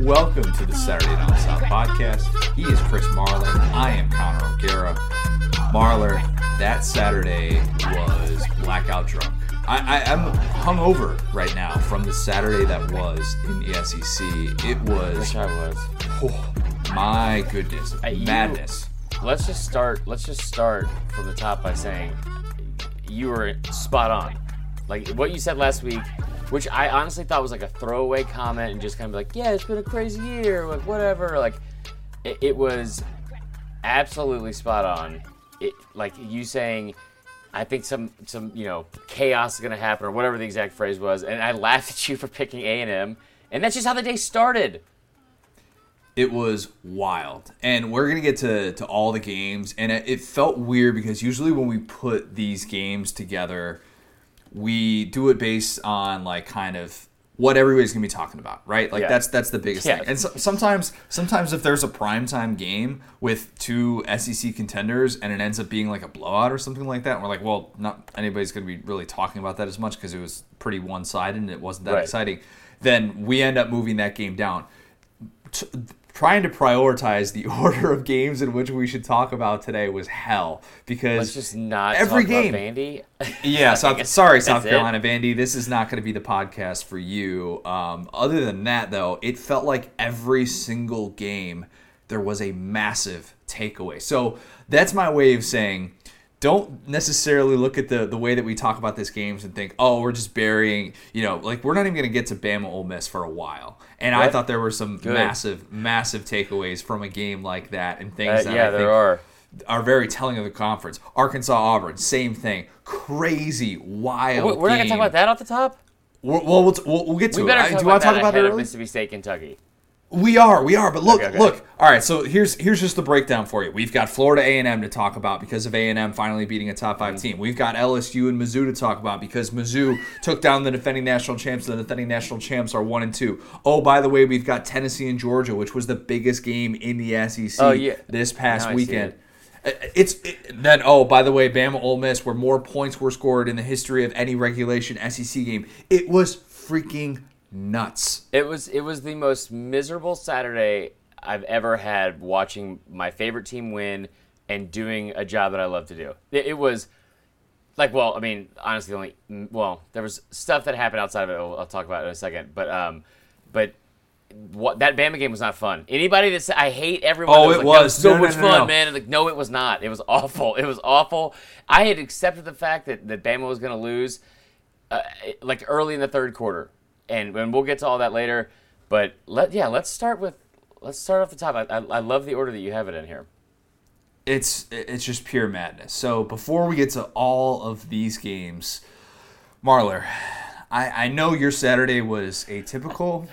and welcome to the Saturday Down South podcast. He is Chris Marler. I am Connor O'Gara. Marler, that Saturday was blackout drunk. I, I, I'm hungover right now from the Saturday that was in the SEC. It was, Wish I was. oh, my goodness, Hey, you- madness. Let's just start. Let's just start from the top by saying you were spot on. Like what you said last week, which I honestly thought was like a throwaway comment and just kind of like, yeah, it's been a crazy year, like whatever. Like it, it was absolutely spot on. It, like you saying, I think some some you know chaos is gonna happen or whatever the exact phrase was, and I laughed at you for picking A and M, and that's just how the day started. it was wild and we're gonna get to, to all the games and it, it felt weird because usually when we put these games together we do it based on like kind of what everybody's gonna be talking about right like Yeah. that's that's the biggest Yeah. thing and so, sometimes sometimes if there's a primetime game with two sec contenders and it ends up being like a blowout or something like that we're like well not anybody's gonna be really talking about that as much because it was pretty one-sided and it wasn't that Right. exciting then we end up moving that game down trying to prioritize the order of games in which we should talk about today was hell because Let's just not every game. about Vandy. yeah, South, sorry, South That's it. Carolina, Vandy. This is not going to be the podcast for you. Um, other than that, though, it felt like every single game there was a massive takeaway. So that's my way of saying. Don't necessarily look at the the way that we talk about these games and think, oh, we're just burying, you know, like we're not even going to get to Bama Ole Miss for a while. And I thought there were some Good. massive, massive takeaways from a game like that and Uh, things that yeah, I there think are. are very telling of the conference. Arkansas Auburn, same thing. Crazy, wild. We're we're not gonna talk about that off the top. We're- well, we'll, we'll, we'll get to We it. better I- talk do you want about to talk about it early? Mississippi State, Kentucky. We are, we are. But look, Okay, okay. look. All right, so here's here's just the breakdown for you. We've got Florida A and M to talk about because of A and M finally beating a top Mm-hmm. five team. We've got LSU and Mizzou to talk about because Mizzou took down the defending national champs. The defending national champs are one and two. Oh, by the way, we've got Tennessee and Georgia, which was the biggest game in the SEC Oh, yeah. this past Now weekend. it. Uh, It's it, then. Oh, by the way, Bama Ole Miss, where more points were scored in the history of any regulation SEC game. It was freaking nuts. It was it was the most miserable Saturday I've ever had watching my favorite team win and doing a job that I love to do. It, it was like, well, I mean, honestly, only well, there was stuff that happened outside of it. I'll, I'll talk about in a second, but um, but. What that Bama game was not fun. Anybody that said I hate everyone. Oh, was it like, "That was. so No, much no, fun, no. man. And like, no, it was not. It was awful. It was awful. I had accepted the fact that, that Bama was going to lose uh, like early in the third quarter, and, and we'll get to all that later. But let yeah, let's start with let's start off the top. I, I, I love the order that you have it in here. it's it's just pure madness. So before we get to all of these games, Marler, I, I know your Saturday was atypical.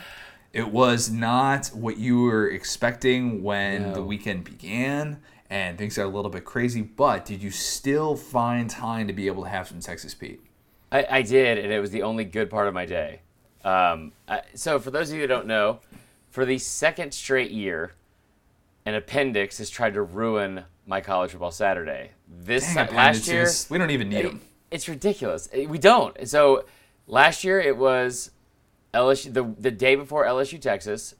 It was not what you were expecting when the weekend began, and things are a little bit crazy. But did you still find time to be able to have some Texas Pete? I, I did, and it was the only good part of my day. Um, I, so for those of you who don't know, for the second straight year, an appendix has tried to ruin my college football Saturday. This Dang last year, we don't even need It- them. It's ridiculous. Eh, We don't. So last year it was LSU the the day before LSU Texas.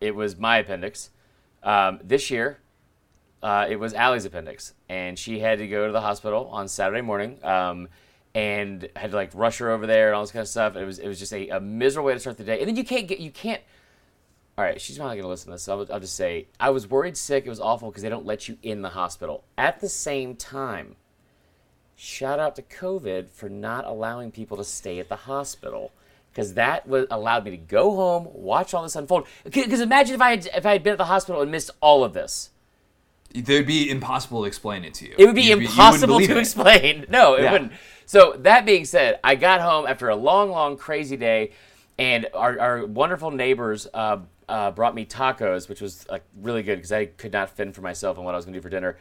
It was my appendix. Um, this year, uh, it was Allie's appendix, and she had to go to the hospital on Saturday morning. Um, and had to like rush her over there and all this kind of stuff. It was it was just a, a miserable way to start the day. And then you can't get you can't. All right, she's not going to listen to this. So I'll, I'll just say I was worried sick. It was awful because they don't let you in the hospital. At the same time, shout out to COVID for not allowing people to stay at the hospital because that was allowed me to go home, watch all this unfold. Because imagine if I had if I had been at the hospital and missed all of this. It'd be impossible to explain it to you. It would be You'd impossible believe to it. explain. No, it Yeah. wouldn't. So that being said, I got home after a long, long, crazy day, and our, our wonderful neighbors uh, uh, brought me tacos, which was like really good because I could not fend for myself on what I was to do for dinner.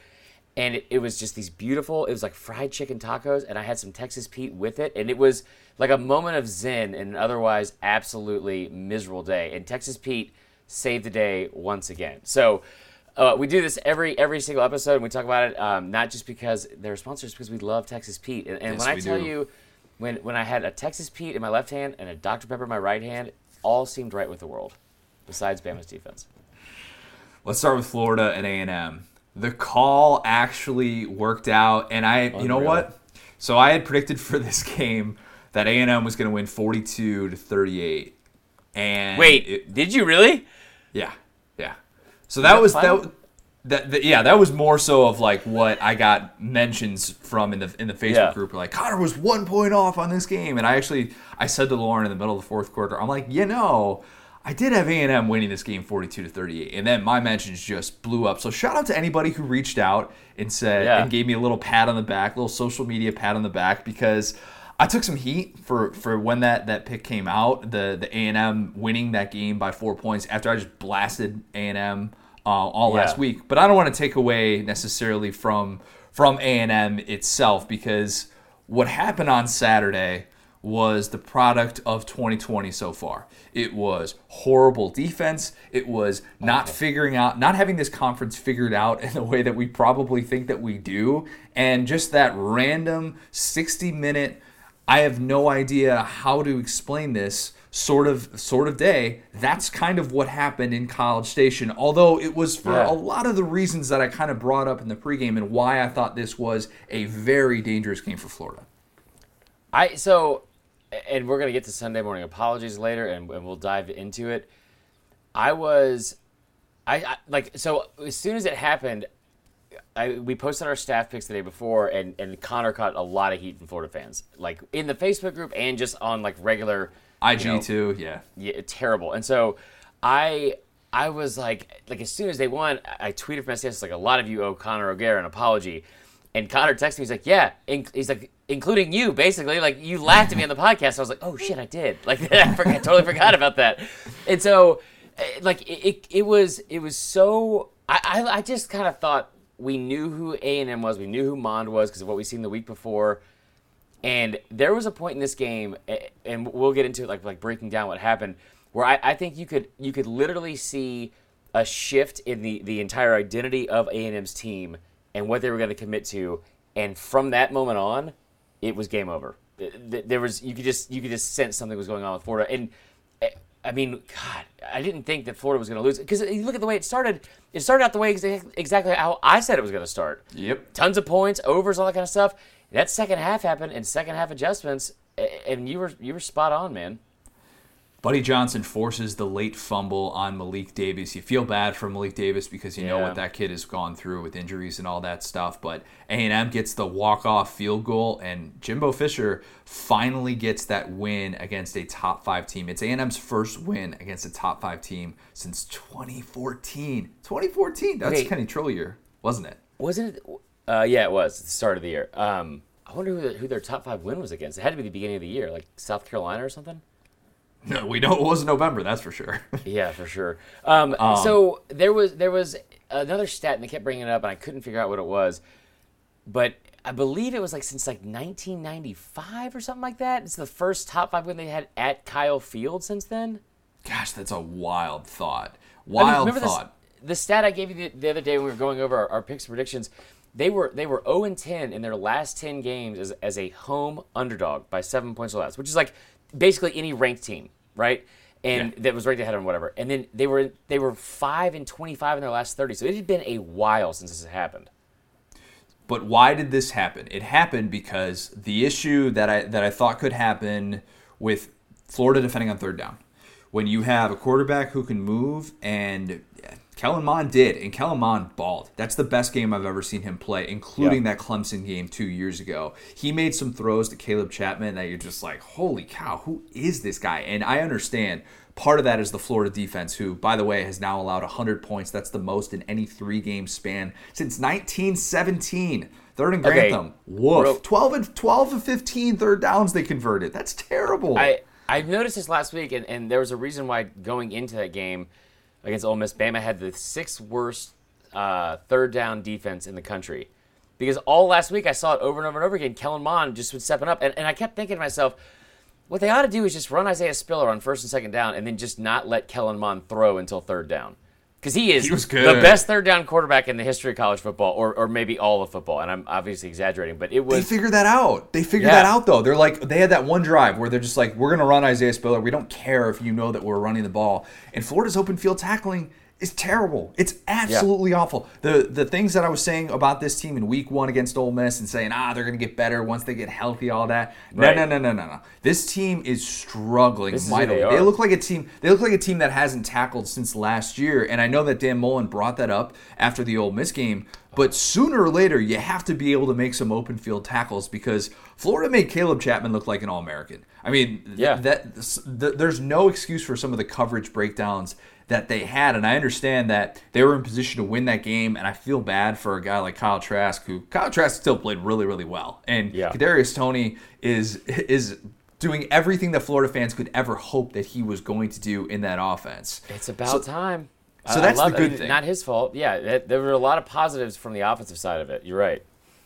And it, it was just these beautiful. It was like fried chicken tacos, and I had some Texas Pete with it, and it was like a moment of zen in an otherwise absolutely miserable day. And Texas Pete saved the day once again. So uh, we do this every every single episode, and we talk about it um, not just because they're sponsors, because we love Texas Pete. And, and Yes, when I tell do. you, when when I had a Texas Pete in my left hand and a Dr Pepper in my right hand, all seemed right with the world. besides Bama's defense? Let's start with Florida and A&M. The call actually worked out, and I, you know what? So I had predicted for this game that A&M was going to win 42 to 38. And Wait, it- did you really? yeah. So that that was that, that, that. Yeah, that was more so of like what I got mentions from in the in the Facebook Yeah. group. Like Connor was one point off on this game, and I actually I said to Lauren in the middle of the fourth quarter, I'm like, you know. I did have A&M winning this game 42 to 38, and then my mentions just blew up. So shout out to anybody who reached out and said Yeah. and gave me a little pat on the back, little social media pat on the back because I took some heat for for when that that pick came out, the the A&M winning that game by 4 points after I just blasted A&M uh, all Yeah. last week. But I don't want to take away necessarily from from A&M itself because what happened on Saturday was the product of 2020 so far. It was horrible defense. It was not figuring out, not having this conference figured out in the way that we probably think that we do, and just that random 60 minute. I have no idea how to explain this sort of sort of day. That's kind of what happened in College Station. Although it was for Yeah. a lot of the reasons that I kind of brought up in the pregame and why I thought this was a very dangerous game for Florida. I so, and we're gonna get to Sunday morning apologies later, and, and we'll dive into it. I was, I, I like so as soon as it happened, I we posted our staff picks the day before, and and Connor caught a lot of heat from Florida fans, like in the Facebook group and just on like regular IG you know, too, yeah. yeah, terrible. And so I I was like like as soon as they won, I I tweeted from SDS like a lot of you owe Connor O'Gara an apology. And Connor texted me, he's like, yeah, in, he's like, including you, basically. Like, you laughed at me on the podcast. I was like, oh, shit, I did. Like, I, forgot, totally forgot about that. And so, eh, like, it, it, it was, it was so, I, I, I just kind of thought we knew who A&M was. We knew who Mond was because of what we seen the week before. And there was a point in this game, and we'll get into it, like like breaking down what happened, where I, I think you could you could literally see a shift in the the entire identity of A and M's team and what they were going to commit to, and from that moment on, it was game over. Th- th- There was you could just you could just sense something was going on with Florida, and eh, I mean, God, I didn't think that Florida was going to lose because you look at the way it started. It started out the way exactly how I said it was going to start Yep. tons of points, overs, all that kind of stuff. That second half happened, and second half adjustments, and you were you were spot on, man. Buddy Johnson forces the late fumble on Malik Davis. You feel bad for Malik Davis because you know what that kid has gone through with injuries and all that stuff. But A&M gets the walk-off field goal, and Jimbo Fisher finally gets that win against a top five team. It's A&M's first win against a top five team since 2014. 2014. That's Okay. Kenny Trill year, wasn't it? Wasn't it? Uh, yeah, it was the start of the year. Um, I wonder who, the, who their top five win was against. It had to be the beginning of the year, like South Carolina or something. No, we know it wasn't November. That's for sure. Yeah, for sure. Um, so there was there was another stat, and they kept bringing it up, and I couldn't figure out what it was. But I believe it was like since like 1995 or something like that. It's the first top five win they had at Kyle Field since then. Gosh, that's a wild thought. I mean, Wild thought. This, the stat I gave you the, the other day when we were going over our, our picks and predictions. They were they were 0 and 10 in their last 10 games as, as a home underdog by seven points or less, which is like basically any ranked team, right? And Yeah. that was ranked ahead of them, whatever. And then they were they were five and 25 in their last 30, so it had been a while since this had happened. But why did this happen? It happened because the issue that I that I thought could happen with Florida defending on third down, when you have a quarterback who can move, and Kellen Mond did, and Kellen Mond balled. That's the best game I've ever seen him play, including Yeah. that Clemson game two years ago. He made some throws to Caleb Chapman that you're just like, holy cow, who is this guy? And I understand. Part of that is the Florida defense, who, by the way, has now allowed 100 points. That's the most in any three game span since 1917. Third and Okay. Grantham. Woof. Real- 12 and 12 and 15 third downs they converted. That's terrible. I I noticed this last week, and, and there was a reason why going into that game against Ole Miss, Bama had the sixth worst uh, third down defense in the country. Because all last week I saw it over and over and over again. Kellen Mond just was stepping up, and, and I kept thinking to myself, what they ought to do is just run Isaiah Spiller on first and second down, and then just not let Kellen Mond throw until third down. Because he is He was the best third down quarterback in the history of college football, or, or maybe all of football. And I'm obviously exaggerating, but it was. They was figured that out. They figured Yeah. that out though. They're like they had that one drive where they're just like, we're gonna run Isaiah Spiller. We don't care if you know that we're running the ball. And Florida's open field tackling is terrible. It's absolutely awful. The the things that I was saying about this team in week one against Ole Miss and saying, ah, they're gonna get better once they get healthy, all that. No, Right. no, no, no, no, no. This team is struggling This is mightily. they They, look like a team. They look like a team that hasn't tackled since last year. And I know that Dan Mullen brought that up after the Ole Miss game. But sooner or later, you have to be able to make some open field tackles because Florida made Caleb Chapman look like an All American. I mean, Yeah. that th- there's no excuse for some of the coverage breakdowns that they had, and I understand that they were in position to win that game. And I feel bad for a guy like Kyle Trask, who Kyle Trask still played really, really well, and Yeah. Kadarius Toney is is doing everything that Florida fans could ever hope that he was going to do in that offense. It's about time. so I- I that's the good mean, thing. Not his fault. Yeah, there were a lot of positives from the offensive side of it. You're right.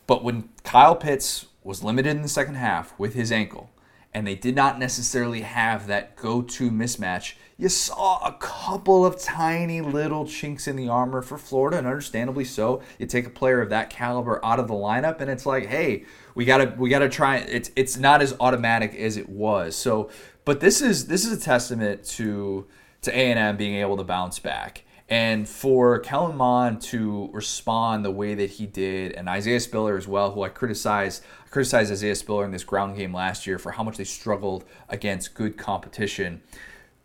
But when Kyle Pitts was limited in the second half with his ankle, and they did not necessarily have that go to mismatch, you saw a couple of tiny little chinks in the armor for Florida, and understandably so. You take a player of that caliber out of the lineup, and it's like, hey, we gotta we gotta try. It's it's not as automatic as it was. So, but this is this is a testament to to A and M being able to bounce back. And for Kellen Mond to respond the way that he did, and Isaiah Spiller as well, who I criticize, I criticized Isaiah Spiller in this ground game last year for how much they struggled against good competition.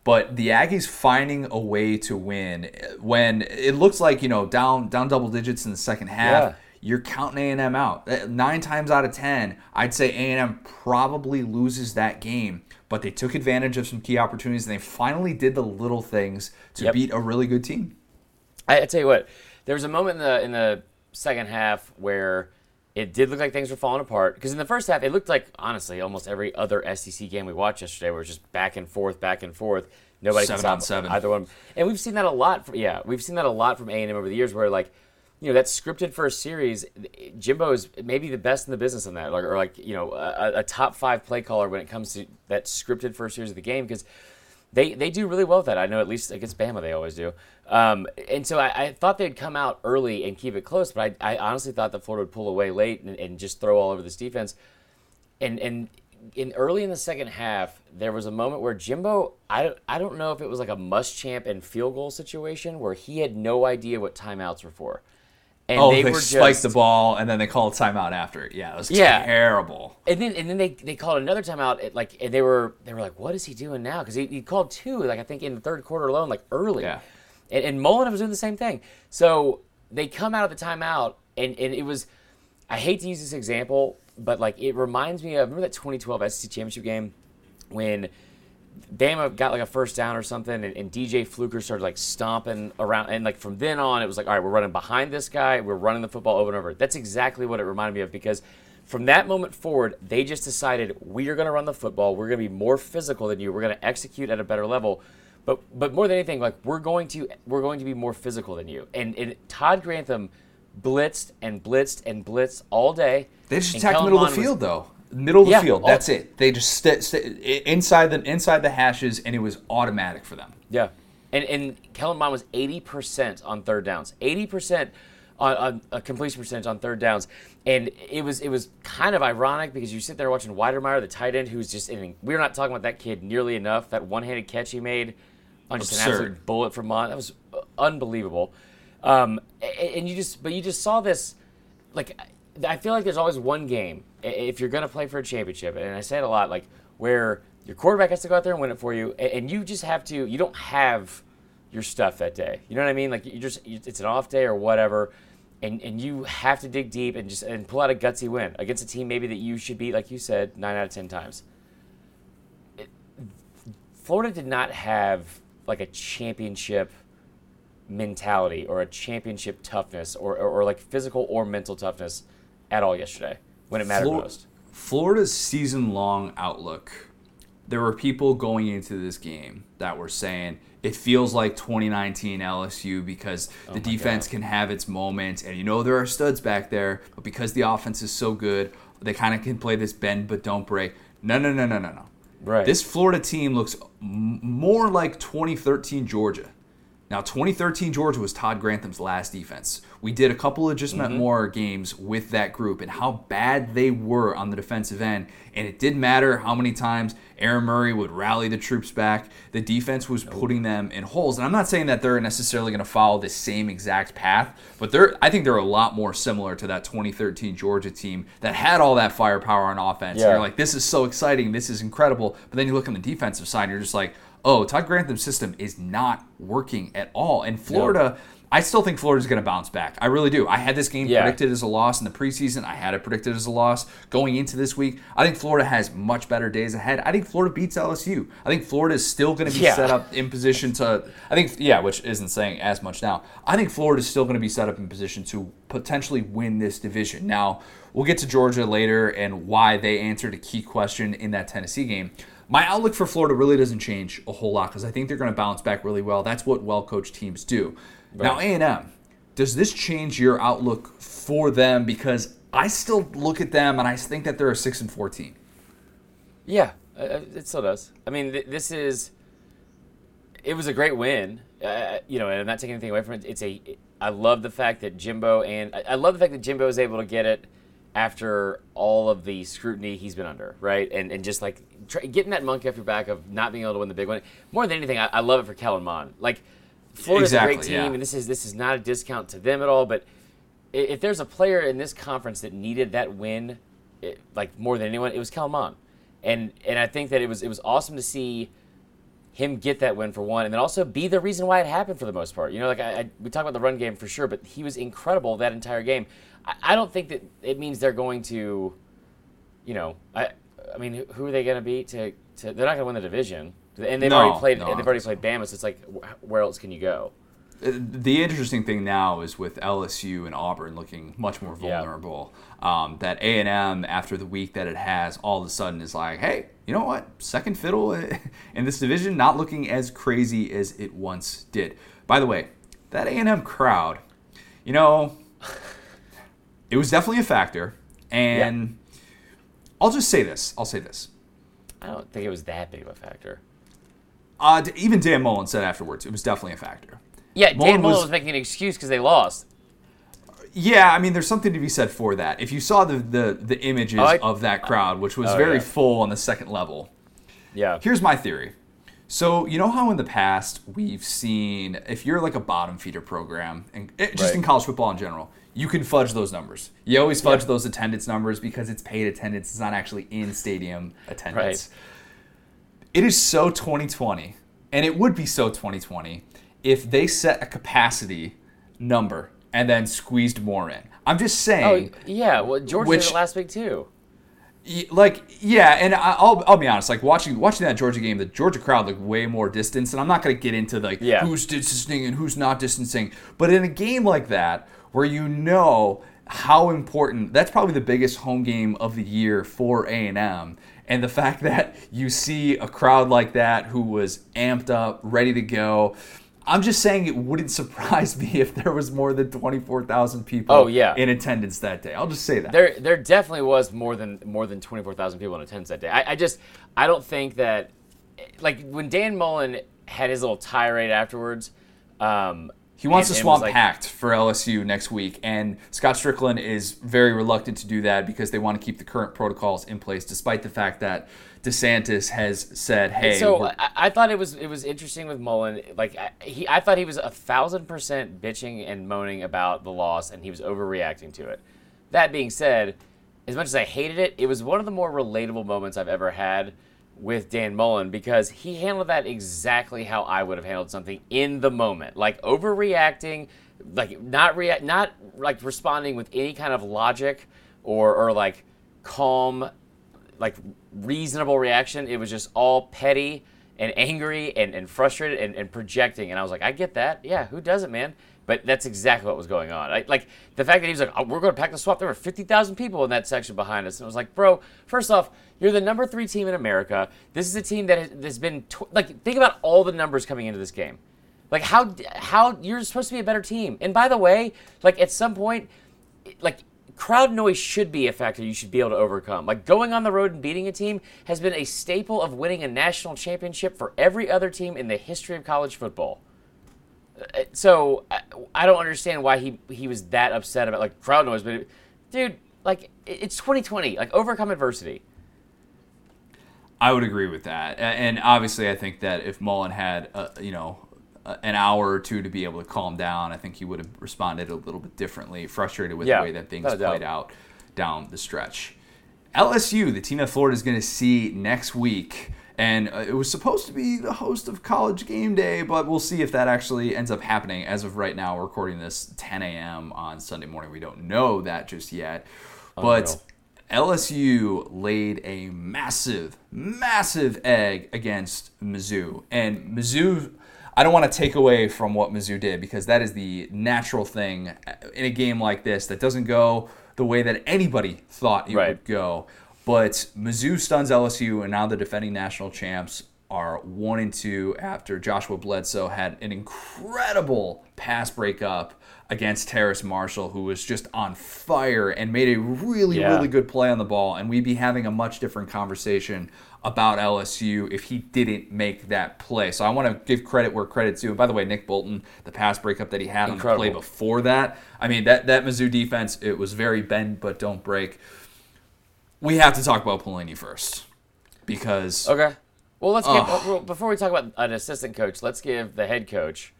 But the Aggies finding a way to win when it looks like you know down down double digits in the second half, Yeah. you're counting A and M out. Uh, Nine times out of ten, I'd say A and M probably loses that game. But they took advantage of some key opportunities, and they finally did the little things to Yep. beat a really good team. I, I tell you what, there was a moment in the in the second half where it did look like things were falling apart. Because in the first half, it looked like honestly almost every other SEC game we watched yesterday, was just back and forth, back and forth. Nobody Seven on seven. either one. And we've seen that a lot. From, yeah, we've seen that a lot from A and M over the years, where like. You know that scripted first series, Jimbo is maybe the best in the business on that, like, or like you know a, a top five play caller when it comes to that scripted first series of the game because they they do really well with that. I know at least against Bama they always do. Um, and so I, I thought they'd come out early and keep it close, but I, I honestly thought that Florida would pull away late and, and just throw all over this defense. And and in early in the second half, there was a moment where Jimbo, I don't, I don't know if it was like a must champ and field goal situation where he had no idea what timeouts were for. And oh, they, were spiked just, the ball and then they called a timeout after it. Yeah, it was Yeah. terrible. and then and then they, they called another timeout. At like and they were they were like, what is he doing now? Because he, he called two like I think in the third quarter alone, like early. Yeah. And, and Mullen was doing the same thing. So they come out of the timeout and and it was. I hate to use this example, but like it reminds me of remember that 2012 SEC championship game when Bama got like a first down or something, and, and DJ Fluker started like stomping around, and like from then on, it was like, all right, we're running behind this guy, we're running the football over and over. That's exactly what it reminded me of because from that moment forward, they just decided we are going to run the football, we're going to be more physical than you, we're going to execute at a better level. But but more than anything, like we're going to we're going to be more physical than you. And, and Todd Grantham blitzed and blitzed and blitzed all day. They just attacked the middle of Mond the was- field though. Middle of the Yeah, field. all- That's it. They just st- st- inside the inside the hashes, and it was automatic for them. Yeah. And and Kellen Mond was 80% on third downs. 80% on, on a completion percentage on third downs. And it was it was kind of ironic because you sit there watching Wydermyer, the tight end, who's just in, we're not talking about that kid nearly enough. That one-handed catch he made on just an Absurd. absolute bullet from Mond. That was unbelievable. Um, and you just but you just saw this like I feel like there's always one game if you're going to play for a championship, and I say it a lot, like where your quarterback has to go out there and win it for you, and you just have to. You don't have your stuff that day. You know what I mean? Like you just it's an off day or whatever, and and you have to dig deep and just and pull out a gutsy win against a team maybe that you should beat, like you said, nine out of ten times. It- Florida did not have like a championship mentality or a championship toughness or, or, or like physical or mental toughness at all yesterday when it mattered Flor- most. Florida's season long outlook. There were people going into this game that were saying it feels like 2019 LSU because oh the defense can have its moments, and you know there are studs back there, but because the offense is so good, they kind of can play this bend but don't break. No, no, no, no, no, no. Right. This Florida team looks more like 2013 Georgia Now, 2013 Georgia was Todd Grantham's last defense. We did a couple of just met more games with that group and how bad they were on the defensive end. And it didn't matter how many times Aaron Murray would rally the troops back. The defense was putting them in holes. And I'm not saying that they're necessarily going to follow the same exact path, but they're I think they're a lot more similar to that 2013 Georgia team that had all that firepower on offense. Yeah. And you're like, this is so exciting, this is incredible. But then you look on the defensive side, and you're just like, oh, Todd Grantham's system is not working at all. And Florida, I still think Florida's going to bounce back. I really do. I had this game Yeah. predicted as a loss in the preseason. I had it predicted as a loss going into this week. I think Florida has much better days ahead. I think Florida beats LSU. I think Florida is still going to be Yeah. set up in position to. I think yeah, which isn't saying as much now. I think Florida is still going to be set up in position to potentially win this division. Now we'll get to Georgia later and why they answered a key question in that Tennessee game. My outlook for Florida really doesn't change a whole lot because I think they're going to bounce back really well. That's what well-coached teams do. Now A and M, does this change your outlook for them? Because I still look at them and I think that they're a six and four team. Yeah, uh, it still does. I mean, th- this is. It was a great win, uh, you know, and I'm not taking anything away from it. It's a. I love the fact that Jimbo and I- I love the fact that Jimbo is able to get it after all of the scrutiny he's been under, right? And and just like try, getting that monkey off your back of not being able to win the big one. More than anything, I, I love it for Kellen Mond. Like Florida's a great team, yeah. and this is this is not a discount to them at all, but if there's a player in this conference that needed that win, it, like more than anyone, it was Kellen Mond, and and I think that it was it was awesome to see him get that win for one, and then also be the reason why it happened for the most part. You know, like I, I we talk about the run game for sure, but he was incredible that entire game. I, I don't think that it means they're going to, you know, I I mean, who are they going to beat to, to? They're not going to win the division, and they've No, already played. no, they've already played Bama, so it's like, where else can you go? The interesting thing now is with LSU and Auburn looking much more Yeah. vulnerable. Um, that A and M after the week that it has, all of a sudden is like, hey, you know what? Second fiddle in this division, not looking as crazy as it once did. By the way, that A and M crowd, you know, it was definitely a factor. And I'll just say this. I'll say this. I don't think it was that big of a factor. Uh, even Dan Mullen said afterwards, it was definitely a factor. Yeah, Mullen Dan Mullen was- was making an excuse because they lost. Yeah, I mean, there's something to be said for that. If you saw the the, the images Oh, I- of that crowd, which was Oh, very yeah. full on the second level, Yeah. here's my theory. So you know how in the past we've seen if you're like a bottom feeder program and eh, just Right. in college football in general, you can fudge those numbers. You always fudge Yeah. those attendance numbers because it's paid attendance. It's not actually in stadium attendance. Right. It is so 2020, and it would be so 2020 if they set a capacity number and then squeezed more in. I'm just saying. Oh saying. yeah. Well, Georgia Which- did it last week too. Like yeah and I- I'll, I'll be honest like watching watching that georgia game the georgia crowd looked way more distance and i'm not going to get into like Yeah. who's distancing and who's not distancing but in a game like that where you know how important that's probably the biggest home game of the year for a&m and the fact that you see a crowd like that who was amped up ready to go i'm just saying it wouldn't surprise me if there was more than 24000 people Oh, yeah. in attendance that day i'll just say that There, there definitely was more than more than twenty four thousand people in attendance that day. I, I just, I don't think that, like when Dan Mullen had his little tirade afterwards. Um, He wants and- to swamp like- Pact for LSU next week, and Scott Stricklin is very reluctant to do that because they want to keep the current protocols in place, despite the fact that DeSantis has said, "Hey, So I, I thought it was it was interesting with Mullen. Like I, he, I thought he was a thousand percent bitching and moaning about the loss, and he was overreacting to it. That being said, as much as I hated it, it was one of the more relatable moments I've ever had with Dan Mullen because he handled that exactly how I would have handled something in the moment, like overreacting, like not react, not like responding with any kind of logic or or like calm like reasonable reaction. It was just all petty and angry and, and frustrated and, and projecting. And I was like, I get that. Yeah, who doesn't, man? But that's exactly what was going on. I, like the fact that he was like, oh, "We're going to pack the Swamp." There were fifty thousand people in that section behind us, and I was like, "Bro, first off, you're the number three team in America. This is a team that has, been tw- like, think about all the numbers coming into this game. Like how how you're supposed to be a better team. And by the way, like at some point, like crowd noise should be a factor you should be able to overcome. Like going on the road and beating a team has been a staple of winning a national championship for every other team in the history of college football. Uh, So I, don't understand why he he was that upset about like crowd noise, but dude, like it's 2020, like overcome adversity. I would agree with that, and obviously, I think that if Mullen had, uh, you know, an hour or two to be able to calm down, I think he would have responded a little bit differently, frustrated with Yeah, the way that things a doubt. played out down the stretch. LSU, the team that Florida is going to see next week, and uh, it was supposed to be the host of College Game Day, but we'll see if that actually ends up happening. As of right now, we're recording this 10 a.m. on Sunday morning. We don't know that just yet, but. Unreal. LSU laid a massive, massive egg against Mizzou. And Mizzou, I don't want to take away from what Mizzou did because that is the natural thing in a game like this that doesn't go the way that anybody thought it Right. would go. But Mizzou stuns LSU, and now the defending national champs are one and two after Joshua Bledsoe had an incredible pass breakup against Terrace Marshall, who was just on fire and made a really, Yeah. really good play on the ball. And we'd be having a much different conversation about LSU if he didn't make that play. So I want to give credit where credit's due. And by the way, Nick Bolton, the pass breakup that he had on the play before that, I mean that that Mizzou defense, it was very bend but don't break. We have to talk about Pelini first because Okay. Well, let's give, well, before we talk about an assistant coach, let's give the head coach,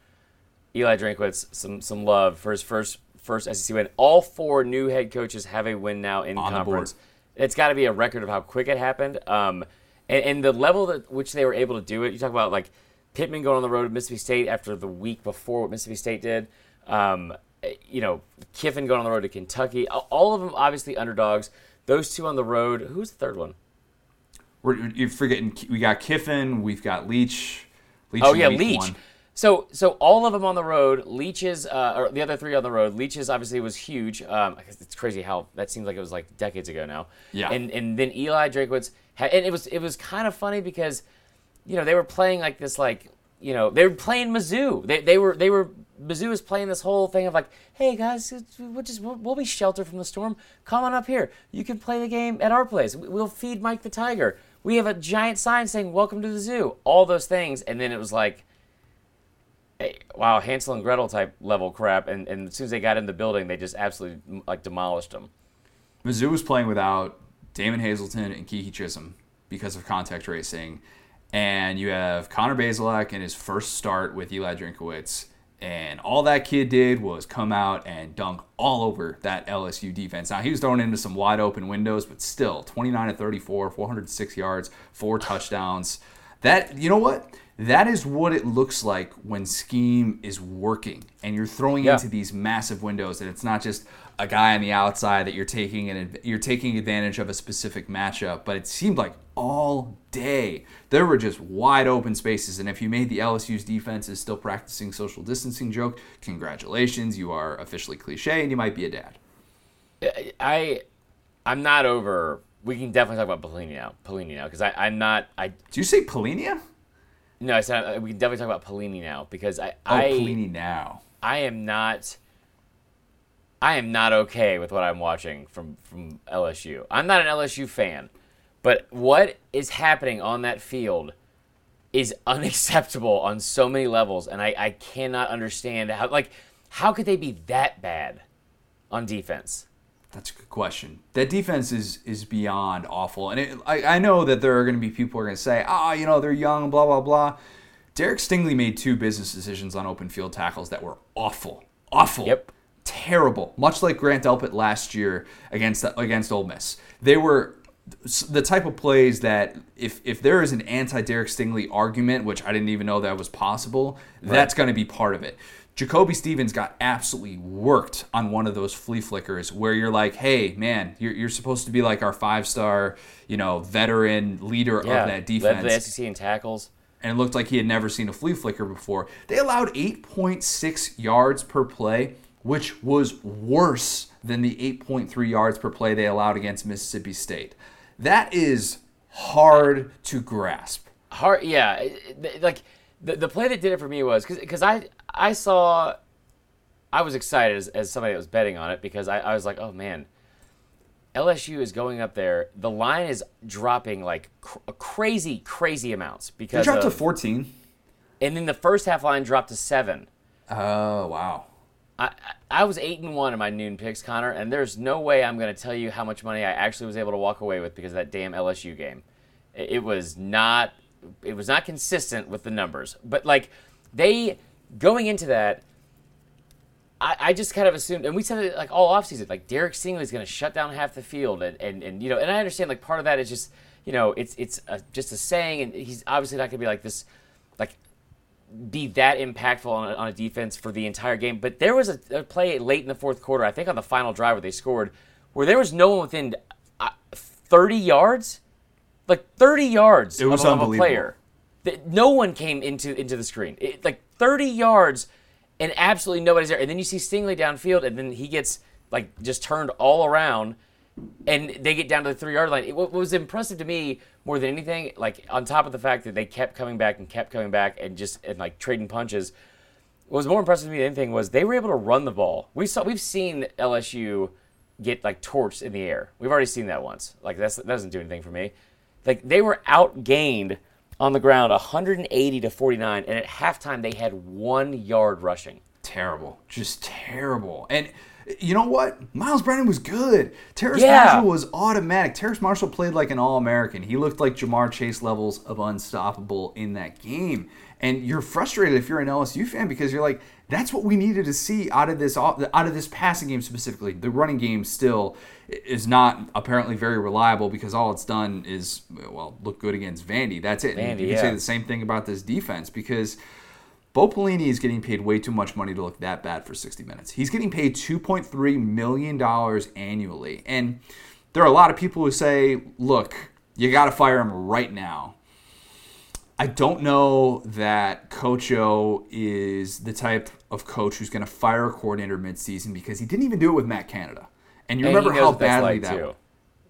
Eli Drinkwitz, some some love for his first first SEC win. All four new head coaches have a win now in On conference. It's got to be a record of how quick it happened, um, and, and the level at which they were able to do it. You talk about like Pittman going on the road to Mississippi State after the week before what Mississippi State did. Um, you know, Kiffin going on the road to Kentucky. All of them obviously underdogs. Those two on the road. Who's the third one? we're, you're forgetting we got Kiffin, we've got Leach. Leach Oh yeah, Leach. one. So so all of them on the road. Leach's, uh, or the other three on the road. Leach's obviously was huge. Um, it's crazy how that seems like it was like decades ago now. Yeah. And and then Eli Drinkwitz had, and it was it was kind of funny because, you know, they were playing like this like you know they were playing Mizzou. They they were they were Mizzou was playing this whole thing of like, hey guys, we'll just we'll, we'll be sheltered from the storm. Come on up here. You can play the game at our place. We- We'll feed Mike the Tiger. We have a giant sign saying "Welcome to the zoo." All those things, and then it was like wow, Hansel and Gretel type level crap. And, and as soon as they got in the building, they just absolutely like demolished them. Mizzou was playing without Damon Hazelton and Keke Chism because of contact tracing. And you have Connor Bazelak in his first start with Eli Drinkwitz. And all that kid did was come out and dunk all over that LSU defense. Now, he was thrown into some wide open windows, but still 29 to 34, 406 yards, four touchdowns. That, you know what? That is what it looks like when scheme is working and you're throwing Yeah. into these massive windows and it's not just a guy on the outside that you're taking and you're taking advantage of a specific matchup but it seemed like all day there were just wide open spaces and if you made the LSU's defense is still practicing social distancing joke congratulations you are officially cliche and you might be a dad I, I'm not over. We can definitely talk about Pelini now. Pelini now, because I'm not. I do you say Polinia no, I said uh, we can definitely talk about Pelini now because I, oh I, now I am not. I am not okay with what I'm watching from from LSU. I'm not an LSU fan, but what is happening on that field is unacceptable on so many levels, and I, I cannot understand how like how could they be that bad on defense? That's a good question. That defense is is beyond awful, and it, I I know that there are going to be people who are going to say, ah, you know, they're young, blah blah blah. Derek Stingley made two business decisions on open field tackles that were awful, awful, Yep. terrible. Much like Grant Delpit last year against against Ole Miss, they were the type of plays that if if there is an anti Derek Stingley argument, which I didn't even know that was possible, that's going to be part of it. Jacoby Stevens got absolutely worked on one of those flea flickers where you're like, hey, man, you're, you're supposed to be like our five star, you know, veteran leader of that defense. led the SEC in tackles. and it looked like he had never seen a flea flicker before. They allowed 8.6 yards per play, which was worse than the 8.3 yards per play they allowed against Mississippi State. That is hard to grasp. hard yeah like the, the play that did it for me was because i i saw i was excited as, as somebody that was betting on it because I, I was like oh man lsu is going up there the line is dropping like cr- crazy crazy amounts They because dropped to 14. and then the first half line dropped to seven. Oh wow. I, I was eight and one in my noon picks, Connor, and there's no way I'm going to tell you how much money I actually was able to walk away with because of that damn LSU game. It, it was not it was not consistent with the numbers, but like they going into that, I, I just kind of assumed, and we said it like all offseason, like Derek Stingley is going to shut down half the field, and, and and you know, and I understand like part of that is just you know it's it's a, just a saying, and he's obviously not going to be like this like be that impactful on a, on a defense for the entire game. But there was a, a, play late in the fourth quarter, I think on the final drive where they scored, where there was no one within uh, 30 yards, like 30 yards it was of, unbelievable. a player. That no one came into into the screen. It, like 30 yards, and absolutely nobody's there. And then you see Stingley downfield, and then he gets like just turned all around and they get down to the three yard line. It, what was impressive to me more than anything, like on top of the fact that they kept coming back and kept coming back and just and like trading punches, what was more impressive to me than anything was they were able to run the ball. We saw we've seen LSU get like torched in the air. We've already seen that once. Like that's, that doesn't do anything for me. Like they were outgained on the ground 180 to 49, and at halftime they had one yard rushing. Terrible, just terrible, and you know what? Miles Brennan was good. Terrace Yeah. Marshall was automatic. Terrace Marshall played like an All American. He looked like Ja'Marr Chase levels of unstoppable in that game. And you're frustrated if you're an LSU fan because you're like, that's what we needed to see out of this out of this passing game specifically. The running game still is not apparently very reliable because all it's done is well look good against Vandy. That's it. And Vandy, you can say the same thing about this defense because Bo Pelini is getting paid way too much money to look that bad for 60 minutes. He's getting paid $2.3 million annually. And there are a lot of people who say, look, you got to fire him right now. I don't know that Coach O is the type of coach who's going to fire a coordinator midseason because he didn't even do it with Matt Canada. And you And remember how badly like, that too.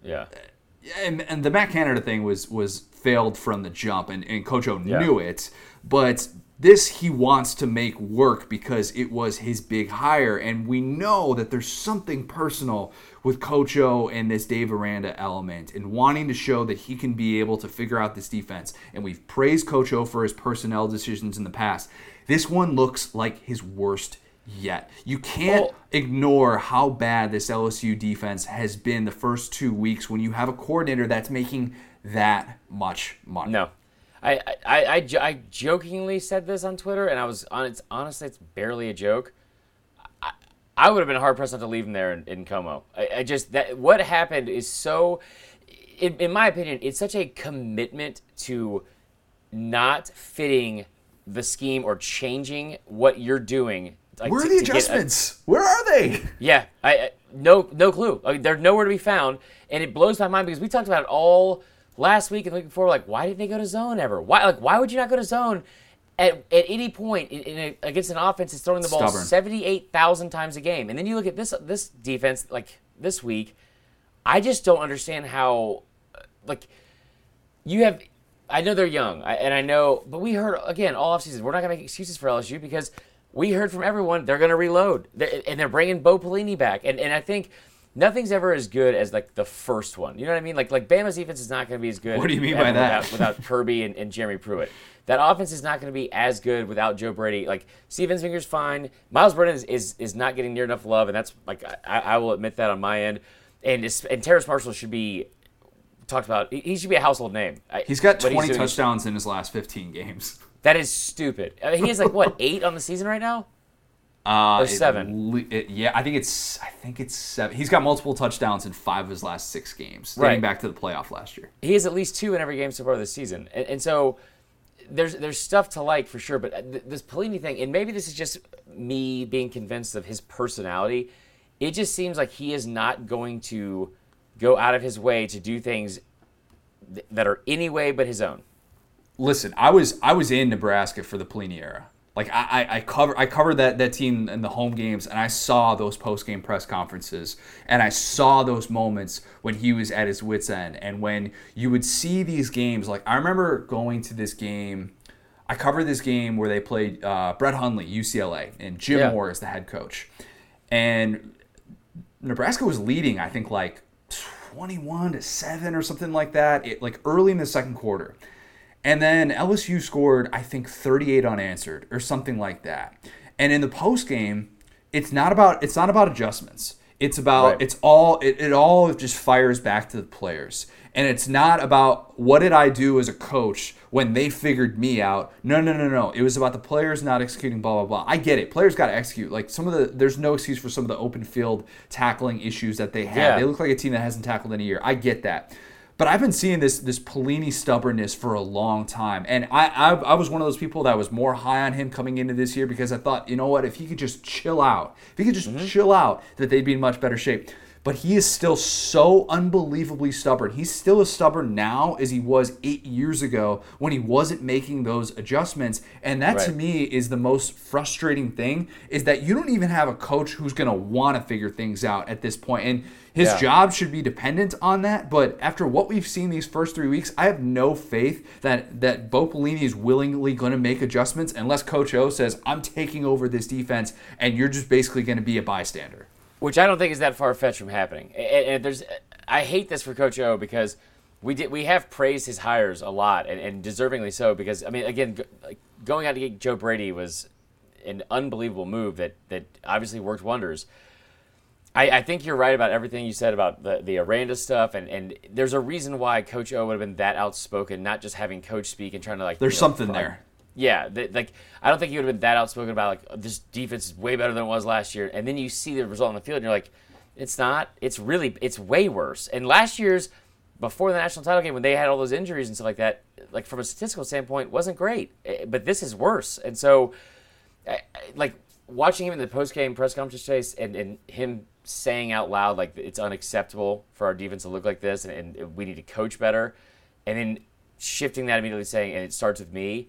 Yeah. Uh, and, and the Matt Canada thing was was failed from the jump, and, and Coach O Yeah. knew it. But this he wants to make work because it was his big hire, and we know that there's something personal with Coach O and this Dave Aranda element, and wanting to show that he can be able to figure out this defense. And we've praised Coach O for his personnel decisions in the past. This one looks like his worst yet. You can't Well- ignore how bad this LSU defense has been the first two weeks when you have a coordinator that's making that much money. No. I, I, I, I jokingly said this on Twitter, and I was on. It's honestly, it's barely a joke. I, I would have been hard pressed not to leave him there in, in CoMo. I, I just that what happened is so, in, in my opinion, it's such a commitment to not fitting the scheme or changing what you're doing. Like, Where are to- the get a- adjustments? Where are they? yeah, I, I no no clue. Like, they're nowhere to be found, and it blows my mind because we talked about it all last week and the week before. Like, why did they go to zone ever? Why like why would you not go to zone at, at any point in, in a, against an offense that's throwing the ball Stubborn. seventy eight thousand times a game? And then you look at this this defense like this week. I just don't understand how uh, like you have. I know they're young, and I know, but we heard again all offseason. We're not going to make excuses for LSU because we heard from everyone they're going to reload, They're- and they're bringing Bo Pelini back. And and I think nothing's ever as good as like the first one. You know what I mean? Like like Bama's defense is not going to be as good. What do you mean by that? Without, without Kirby and, and Jeremy Pruitt. That offense is not going to be as good without Joe Brady. Like Steve Ensminger's fine. Miles Brennan is, is, is not getting near enough love, and that's like I, I will admit that on my end. And and Terrace Marshall should be talked about. He, should be a household name. He's got 20 doing is- touchdowns in his last 15 games. That is stupid. I mean, he has like what eight on the season right now. Uh, Or seven. le- it- yeah, I think it's I think it's seven. He's got multiple touchdowns in five of his last six games, dating Right. back to the playoff last year. He has at least two in every game so far this season, and, and so there's there's stuff to like for sure. But th- this Pelini thing, and maybe this is just me being convinced of his personality. It just seems like he is not going to go out of his way to do things th- that are any way but his own. Listen, I was I was in Nebraska for the Pelini era. Like I, I, I cover I covered that, that team in the home games and I saw those post game press conferences and I saw those moments when he was at his wits end and when you would see these games like I remember going to this game I covered this game where they played uh, Brett Hundley UCLA and Jim Yeah. Mora is the head coach and Nebraska was leading, I think, like 21 to 7 or something like that, it, like early in the second quarter. And then LSU scored, I think, 38 unanswered or something like that. And in the post game, it's not about it's not about adjustments. It's about Right. it's all it, it all just fires back to the players. And it's not about what did I do as a coach when they figured me out. No, no, no, no. It was about the players not executing blah blah blah. I get it. Players got to execute. Like some of the there's no excuse for some of the open field tackling issues that they had. Yeah. They look like a team that hasn't tackled in a year. I get that. But I've been seeing this this Pelini stubbornness for a long time, and I, I I was one of those people that was more high on him coming into this year because I thought, you know what, if he could just chill out, if he could just mm-hmm. chill out, that they'd be in much better shape. But he is still so unbelievably stubborn. He's still as stubborn now as he was eight years ago when he wasn't making those adjustments. And that to me is the most frustrating thing is that you don't even have a coach who's going to want to figure things out at this point. And his Yeah. job should be dependent on that. But after what we've seen these first three weeks, I have no faith that that Bo Pelini is willingly going to make adjustments unless Coach O says, "I'm taking over this defense," and you're just basically going to be a bystander. Which I don't think is that far fetched from happening. And, and there's, I hate this for Coach O because we did we have praised his hires a lot and, and deservingly so. Because I mean, again, go- going out to get Joe Brady was an unbelievable move that that obviously worked wonders. I, I think you're right about everything you said about the, the Aranda stuff, and, and there's a reason why Coach O would have been that outspoken, not just having Coach speak and trying to like. There's know, something there. Yeah, th- like I don't think he would have been that outspoken about like "Oh, this defense is way better than it was last year, and then you see the result on the field, and you're like, it's not. It's really it's way worse. And last year's before the national title game when they had all those injuries and stuff like that, like from a statistical standpoint, wasn't great. Eh, But this is worse, and so I- I- like watching him in the post game press conference chase and, and him saying out loud like it's unacceptable for our defense to look like this and, and we need to coach better and then shifting that immediately saying and it starts with me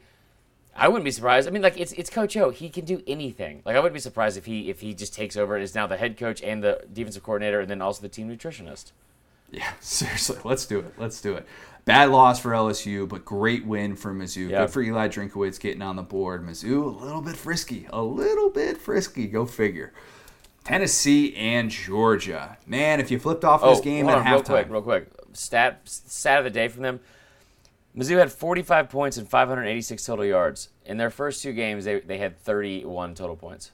I wouldn't be surprised. I mean, like it's it's Coach O. He can do anything. Like I wouldn't be surprised if he if he just takes over and is now the head coach and the defensive coordinator and then also the team nutritionist. Yeah, seriously, let's do it. Let's do it. Bad loss for LSU, but great win for Mizzou. Yeah. Good for Eli Drinkwitz getting on the board. Mizzou, a little bit frisky. A little bit frisky. Go figure. Tennessee and Georgia. Man, if you flipped off this oh, game Oh, at on, real halftime. quick, real quick. Stat stat of the day from them. Mizzou had 45 points and 586 total yards. In their first two games, they, they had 31 total points.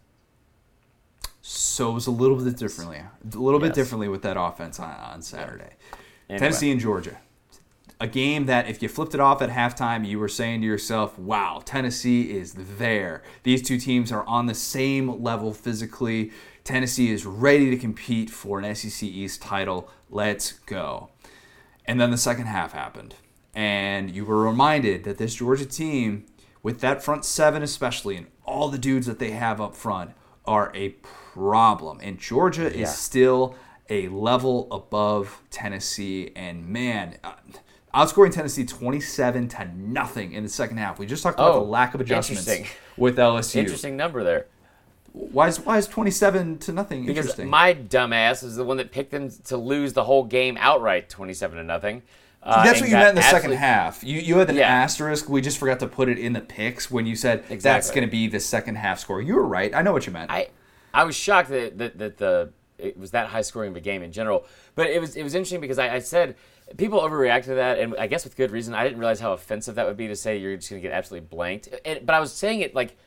So it was a little bit differently. A little bit differently with that offense on, on Saturday. Anyway. Tennessee and Georgia. A game that if you flipped it off at halftime, you were saying to yourself, wow, Tennessee is there. These two teams are on the same level physically. Tennessee is ready to compete for an SEC East title. Let's go. And then the second half happened. And you were reminded that this Georgia team, with that front seven especially, and all the dudes that they have up front, are a problem. And Georgia Yeah. is still a level above Tennessee. And man, uh, outscoring Tennessee 27 to nothing in the second half. We just talked about Oh, the lack of adjustments with LSU. Interesting number there. Why is, why is 27 to nothing Because interesting? my dumbass is the one that picked them to lose the whole game outright, 27 to nothing. Uh, That's what you meant in the second half. You you had an Yeah. asterisk. We just forgot to put it in the picks when you said that's going to be the second half score. You were right. I know what you meant. I I was shocked that, that, that the it was that high scoring of a game in general. But it was it was interesting because I, I said people overreact to that, and I guess with good reason. I didn't realize how offensive that would be to say you're just going to get absolutely blanked. And, but I was saying it like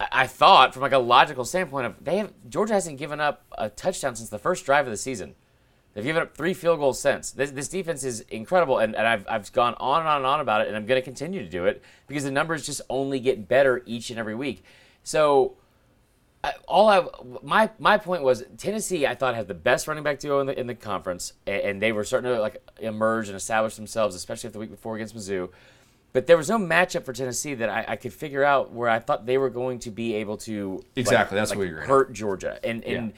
I, I thought from like a logical standpoint of they have Georgia hasn't given up a touchdown since the first drive of the season. They've given up three field goals since. This, this defense is incredible, and, and I've, I've gone on and on and on about it, and I'm going to continue to do it because the numbers just only get better each and every week. So I, all I my my point was Tennessee I thought had the best running back duo in the in the conference, and, and they were starting to like emerge and establish themselves, especially after the week before against Mizzou. But there was no matchup for Tennessee that I, I could figure out where I thought they were going to be able to like- Exactly, that's like, what you're hurt Georgia. And and,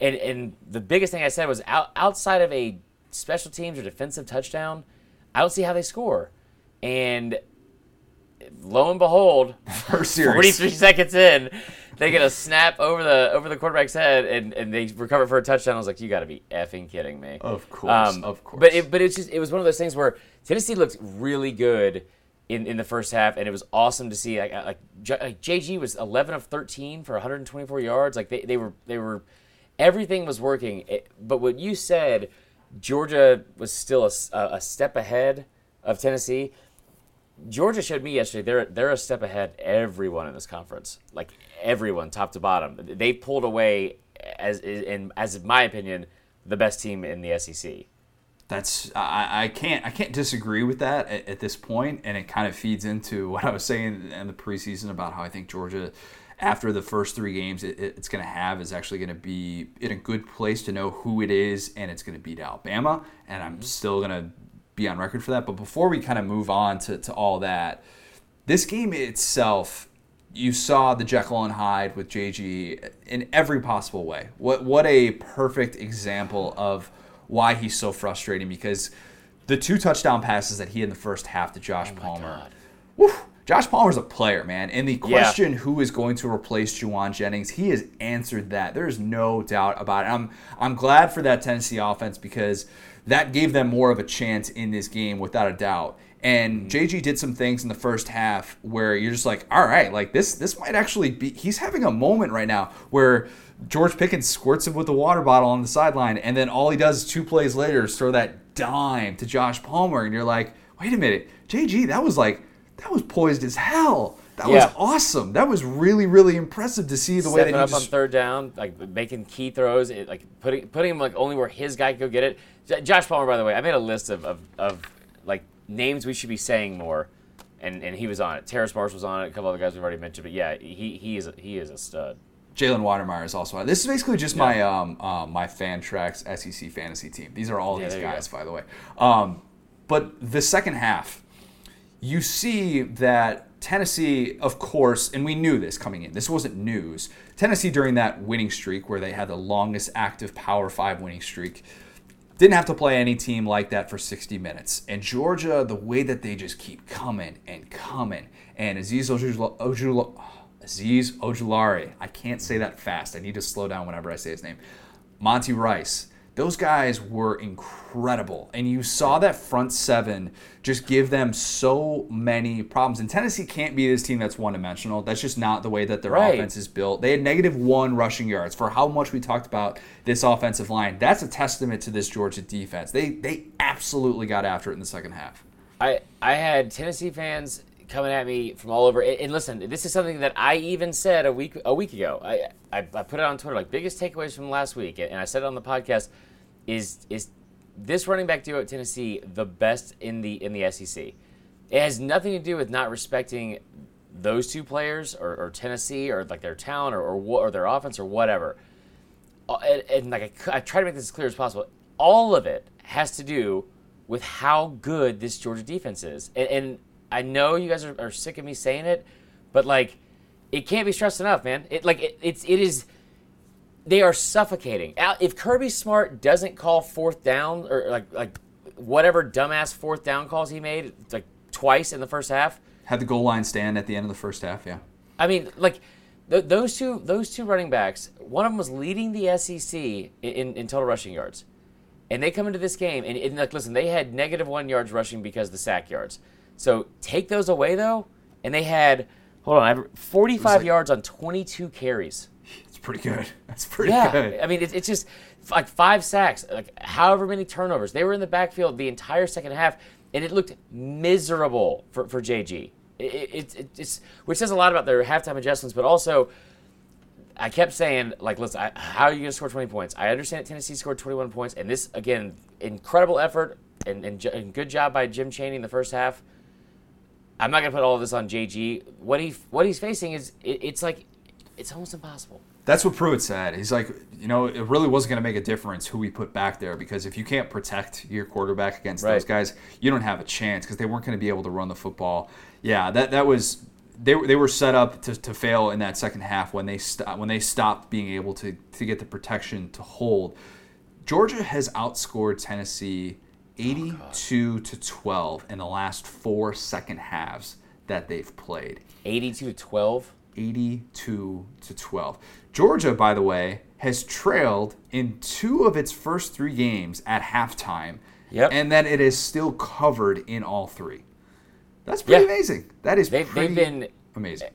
and and the biggest thing I said was out, outside of a special teams or defensive touchdown, I don't see how they score. And lo and behold, First series. 43 seconds in, they get a snap over the over the quarterback's head, and, and they recover for a touchdown. I was like, you got to be effing kidding me. Of course, of course. Um, But it, but it's just it was one of those things where Tennessee looked really good in, in the first half, and it was awesome to see. Like like, J- like JG was 11 of 13 for 124 yards. Like they, they were they were everything was working. It- but what you said, Georgia was still a step ahead of Tennessee Georgia showed me yesterday they're they're a step ahead everyone in this conference. Like everyone, top to bottom. They pulled away as in as in my opinion, the best team in the SEC. That's I, I can't I can't disagree with that at, at this point, and it kind of feeds into what I was saying in the preseason about how I think Georgia after the first three games it, it's going to have is actually going to be in a good place to know who it is, and it's going to beat Alabama. And I'm mm-hmm. still going to be on record for that. But before we kind of move on to, to all that, this game itself, you saw the Jekyll and Hyde with JG in every possible way. What what a perfect example of why he's so frustrating because the two touchdown passes that he had in the first half to Josh Oh Palmer. Whew, Josh Palmer's a player, man. And the question who is going to replace Jauan Jennings, he has answered that. There's no doubt about it. I'm I'm glad for that Tennessee offense because that gave them more of a chance in this game without a doubt. And mm-hmm. JG did some things in the first half where you're just like, all right, like this this might actually be he's having a moment right now where George Pickens squirts him with the water bottle on the sideline, and then all he does two plays later is throw that dime to Josh Palmer, and you're like, wait a minute, JG, that was like that was poised as hell. That Yeah. was awesome. That was really, really impressive to see the way Stepping that he up on third down, like making key throws, it, like putting putting him like only where his guy could go get it. J- Josh Palmer, by the way, I made a list of, of, of like names we should be saying more, and, and he was on it. Terrace Marsh was on it. A couple other guys we've already mentioned, but yeah, he he is a, he is a stud. Jalen Wydermyer is also on. This is basically just my um uh, my fan tracks SEC fantasy team. These are all Yeah, these guys, by the way. Um, but the second half, you see that Tennessee, of course, and we knew this coming in. This wasn't news. Tennessee during that winning streak, where they had the longest active Power Five winning streak, didn't have to play any team like that for 60 minutes. And Georgia, the way that they just keep coming and coming, and Azeez Ojula, Ojula, Azeez Ojulari, I can't say that fast. I need to slow down whenever I say his name. Monty Rice, those guys were incredible. And you saw that front seven just give them so many problems. And Tennessee can't be this team that's one dimensional. That's just not the way that their Right. offense is built. They had negative one rushing yards for how much we talked about this offensive line. That's a testament to this Georgia defense. They they absolutely got after it in the second half. I I had Tennessee fans coming at me from all over. And, and listen, this is something that I even said a week a week ago. I, I I put it on Twitter like biggest takeaways from last week, and I said it on the podcast is is this running back duo at Tennessee the best in the in the SEC. It has nothing to do with not respecting those two players or, or Tennessee or like their talent or or, or their offense or whatever. Uh, and, and like I, I try to make this as clear as possible. All of it has to do with how good this Georgia defense is. And, and I know you guys are, are sick of me saying it, but like it can't be stressed enough, man. It like it, it's it is. They are suffocating. If Kirby Smart doesn't call fourth down or like like whatever dumbass fourth down calls he made like twice in the first half, Had the goal line stand at the end of the first half, yeah. I mean, like th- those two those two running backs. One of them was leading the SEC in, in, in total rushing yards, and they come into this game and, and like listen, they had negative one yards rushing because of the sack yards. So take those away though, and they had hold on, I have 45 like- yards on 22 carries. It's pretty good. That's pretty Yeah, good. I mean it's, it's just like five sacks, like however many turnovers. They were in the backfield the entire second half, and it looked miserable for, for JG. It, it, it, it's which says a lot about their halftime adjustments, but also I kept saying like, listen, I, how are you going to score 20 points? I understand that Tennessee scored 21 points, and this again, incredible effort and, and, and good job by Jim Chaney in the first half. I'm not going to put all of this on JG. What he what he's facing is it, it's like it's almost impossible. That's what Pruitt said. He's like, you know, it really wasn't going to make a difference who we put back there because if you can't protect your quarterback against those guys, you don't have a chance because they weren't going to be able to run the football. Yeah, that that was they, were- they were set up to, to fail in that second half when they st- when they stopped being able to to get the protection to hold. Georgia has outscored Tennessee 82 to 12 in the last four second halves that they've played. 82 to 12. 82 to 12. Georgia, by the way, has trailed in two of its first three games at halftime, Yep. and then it is still covered in all three. That's pretty Yeah. amazing. That is They've, pretty they've been amazing.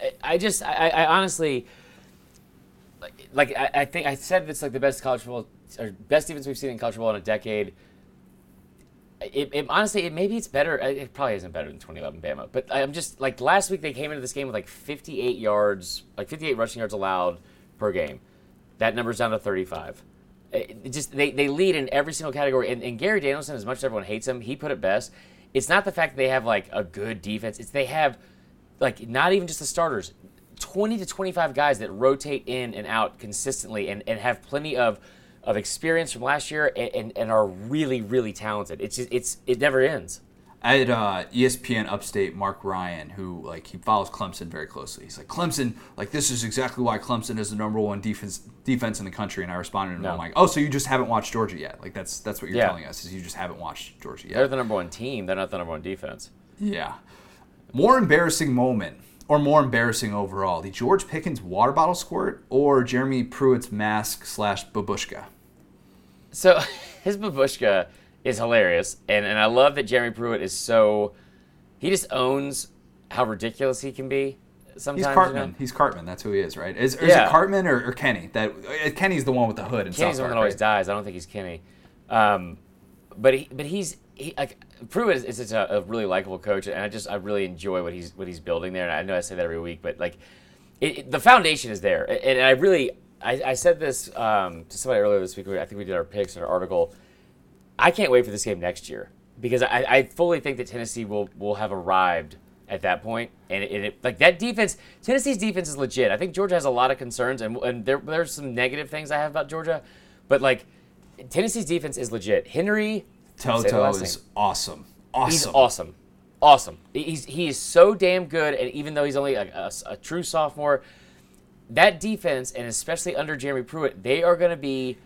I- I just, I, I honestly, like, like I, I think I said it's like the best college football or best defense we've seen in college football in a decade. It, it, honestly, it, maybe it's better. Uh, it probably isn't better than 2011 Bama, but I'm just like last week they came into this game with like 58 yards, like 58 rushing yards allowed per game. That number's down to 35. It just they, they lead in every single category. And, and Gary Danielson, as much as everyone hates him, he put it best. It's not the fact that they have like a good defense. It's they have like not even just the starters, 20 to 25 guys that rotate in and out consistently and, and have plenty of of experience from last year and, and, and are really really talented. It's just, it's it never ends. I had uh, ESPN Upstate Mark Ryan, who like he follows Clemson very closely. He's like Clemson, like this is exactly why Clemson is the number one defense defense in the country. And I responded to him, No. I'm like, oh, so you just haven't watched Georgia yet? Like that's that's what you're Yeah. telling us is you just haven't watched Georgia yet. They're the number one team. They're not the number one defense. Yeah. More embarrassing moment, or more embarrassing overall, the George Pickens water bottle squirt or Jeremy Pruitt's mask slash babushka? So his babushka is hilarious, and, and I love that Jeremy Pruitt is so he just owns how ridiculous he can be. Sometimes He's you Cartman. know? He's Cartman. That's who he is, right? Is, Yeah. it Cartman or, or Kenny? That uh, Kenny's the one with the hood Kenny's South the one Park, that always right? dies. I don't think he's Kenny, um, but he, but he's he like Pruitt is, is a, a really likable coach, and I just I really enjoy what he's what he's building there. And I know I say that every week, but like it, it- the foundation is there, and, and I really I, I said this um, to somebody earlier this week. I think we did our picks in our article. I can't wait for this game next year because I, I fully think that Tennessee will will have arrived at that point, and it, it like that defense. Tennessee's defense is legit. I think Georgia has a lot of concerns, and and there there's some negative things I have about Georgia, but like Tennessee's defense is legit. Henry To'oTo'o is awesome. Awesome. He's awesome, awesome. He's he is so damn good, and even though he's only a, a, a true sophomore, that defense, and especially under Jeremy Pruitt, they are going to be.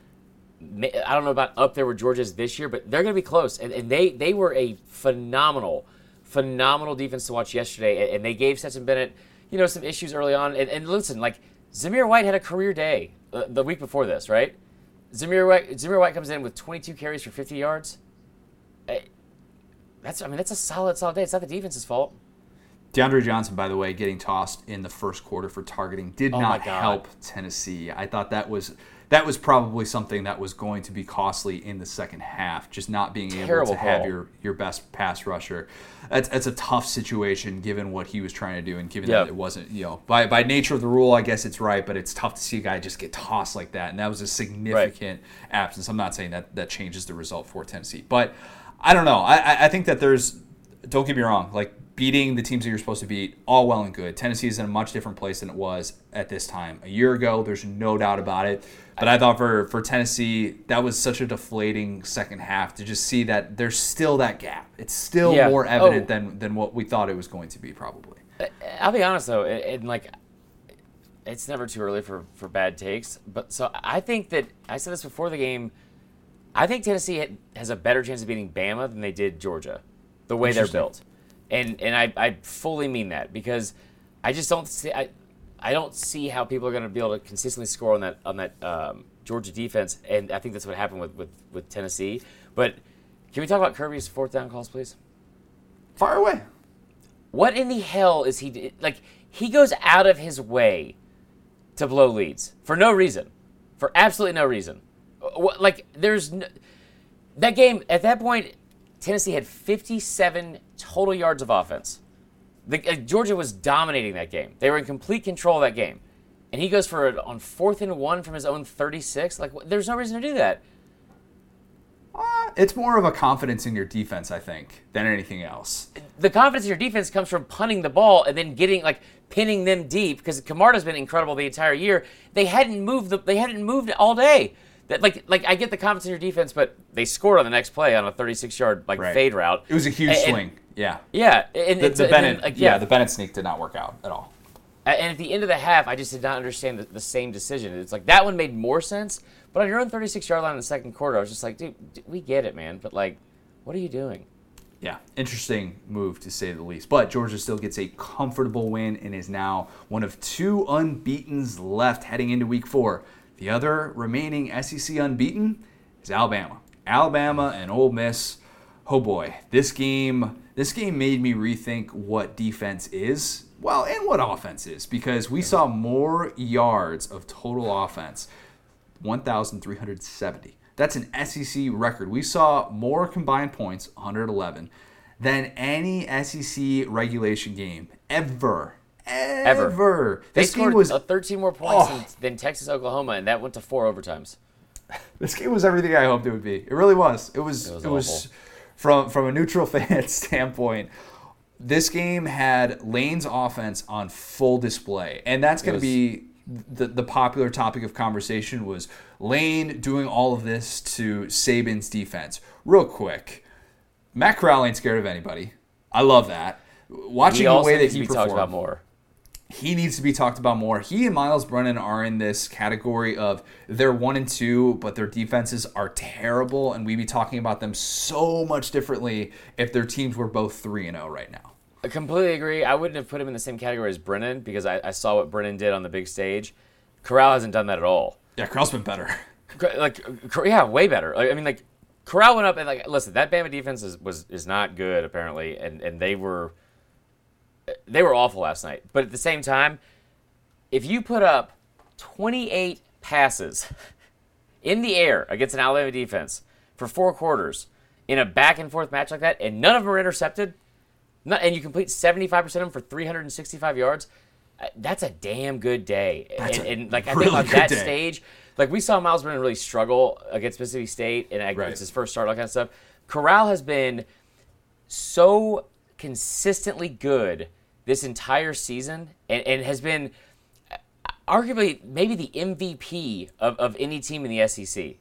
I don't know about up there with Georgia's this year, but they're going to be close, and, and they they were a phenomenal, phenomenal defense to watch yesterday, and, and they gave Stetson Bennett, you know, some issues early on, and, and listen, like Zamir White had a career day uh, the week before this, right? Zamir White, Zamir White comes in with 22 carries for 50 yards. That's I mean that's a solid solid day. It's not the defense's fault. DeAndre Johnson, by the way, getting tossed in the first quarter for targeting did Oh not help Tennessee. I thought that was that was probably something that was going to be costly in the second half. Just not being able Terrible to have your your best pass rusher. That's that's a tough situation given what he was trying to do and given Yep. that it wasn't you know by by nature of the rule. I guess it's right, but it's tough to see a guy just get tossed like that, and that was a significant absence. I'm not saying that that changes the result for Tennessee, but I don't know. I I- think that there's don't get me wrong, like beating the teams that you're supposed to beat, all well and good. Tennessee is in a much different place than it was at this time a year ago. There's no doubt about it. But I thought for for Tennessee, that was such a deflating second half to just see that there's still that gap. It's still Yeah. more evident Oh. than than what we thought it was going to be, probably. I'll be honest though, and like it's never too early for for bad takes. But so I think that I said this before the game. I think Tennessee has a better chance of beating Bama than they did Georgia, the way they're built, and and I, I fully mean that because I just don't see I, I don't see how people are going to be able to consistently score on that on that um, Georgia defense, and I think that's what happened with, with with Tennessee. But can we talk about Kirby's fourth down calls, please? Far away. What in the hell is he like? He goes out of his way to blow leads for no reason, for absolutely no reason. Like there's no, that game at that point. Tennessee had 57 total yards of offense. The, uh, Georgia was dominating that game. They were in complete control of that game, and he goes for it on fourth and one from his own 36. Like wh- there's no reason to do that. Uh, it's more of a confidence in your defense, I think, than anything else. the confidence in your defense comes from punting the ball and then getting like pinning them deep because Camarda's been incredible the entire year. They hadn't moved the, they hadn't moved all day. That like like I get the confidence in your defense, but they scored on the next play on a 36 yard like Right. fade route. It was a huge And- and- swing. Yeah. Yeah, and, The, the and Bennett, then, like, yeah. the Bennett sneak did not work out at all. and at the end of the half, I just did not understand the, the same decision. It's like that one made more sense, but on your own 36 yard line in the second quarter, I was just like, dude, we get it, man, but like, what are you doing? Yeah, interesting move to say the least. But Georgia still gets a comfortable win and is now one of two unbeatens left heading into week four. The other remaining SEC unbeaten is Alabama. Alabama and Ole Miss. Oh boy, this game this game made me rethink what defense is. Well, and what offense is because we saw more yards of total offense 1,370 That's an SEC record. We saw more combined points, 111, than any SEC regulation game ever. Ever. ever. They this scored game was 13 more points oh. than, Texas Oklahoma, and that went to four overtimes. This game was everything I hoped it would be. It really was. It was. It was, it was from from a neutral fan standpoint. This game had Lane's offense on full display, and that's going to be the, the popular topic of conversation was Lane doing all of this to Saban's defense. Real quick, Matt Corral ain't scared of anybody. I love that. Watching the way that he performed, about more. He needs to be talked about more. He and Miles Brennan are in this category of they're one and two, but their defenses are terrible, and we'd be talking about them so much differently if their teams were both three and zero oh right now. I completely agree. I wouldn't have put him in the same category as Brennan because I, I saw what Brennan did on the big stage. Corral hasn't done that at all. Yeah, Corral's been better. Like, yeah, way better. I mean, like Corral went up and like, listen, that Bama defense is was is not good apparently, and and they were they were awful last night. But at the same time, if you put up 28 passes in the air against an Alabama defense for four quarters in a back and forth match like that, and none of them are intercepted, not, and you complete 75% of them for 365 yards, uh, that's a damn good day. That's and, and like I think on that day. stage, like we saw Miles Brennan really struggle against Mississippi State, and right. it's his first start, all kind of stuff. Corral has been so consistently good this entire season, and, and has been arguably maybe the MVP of, of any team in the SEC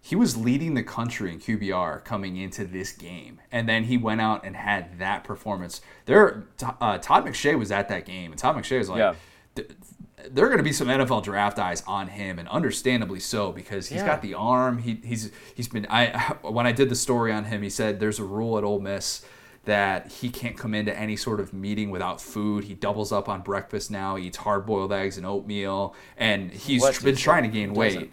he was leading the country in QBR coming into this game, and then he went out and had that performance. There, uh, Todd McShay was at that game, and Todd McShay was like, yeah. "There are going to be some NFL draft eyes on him, and understandably so because he's yeah. got the arm. He, he's he's been. I when I did the story on him, he said there's a rule at Ole Miss." That he can't come into any sort of meeting without food. He doubles up on breakfast now. He eats hard boiled eggs and oatmeal, and he's what been trying to gain weight.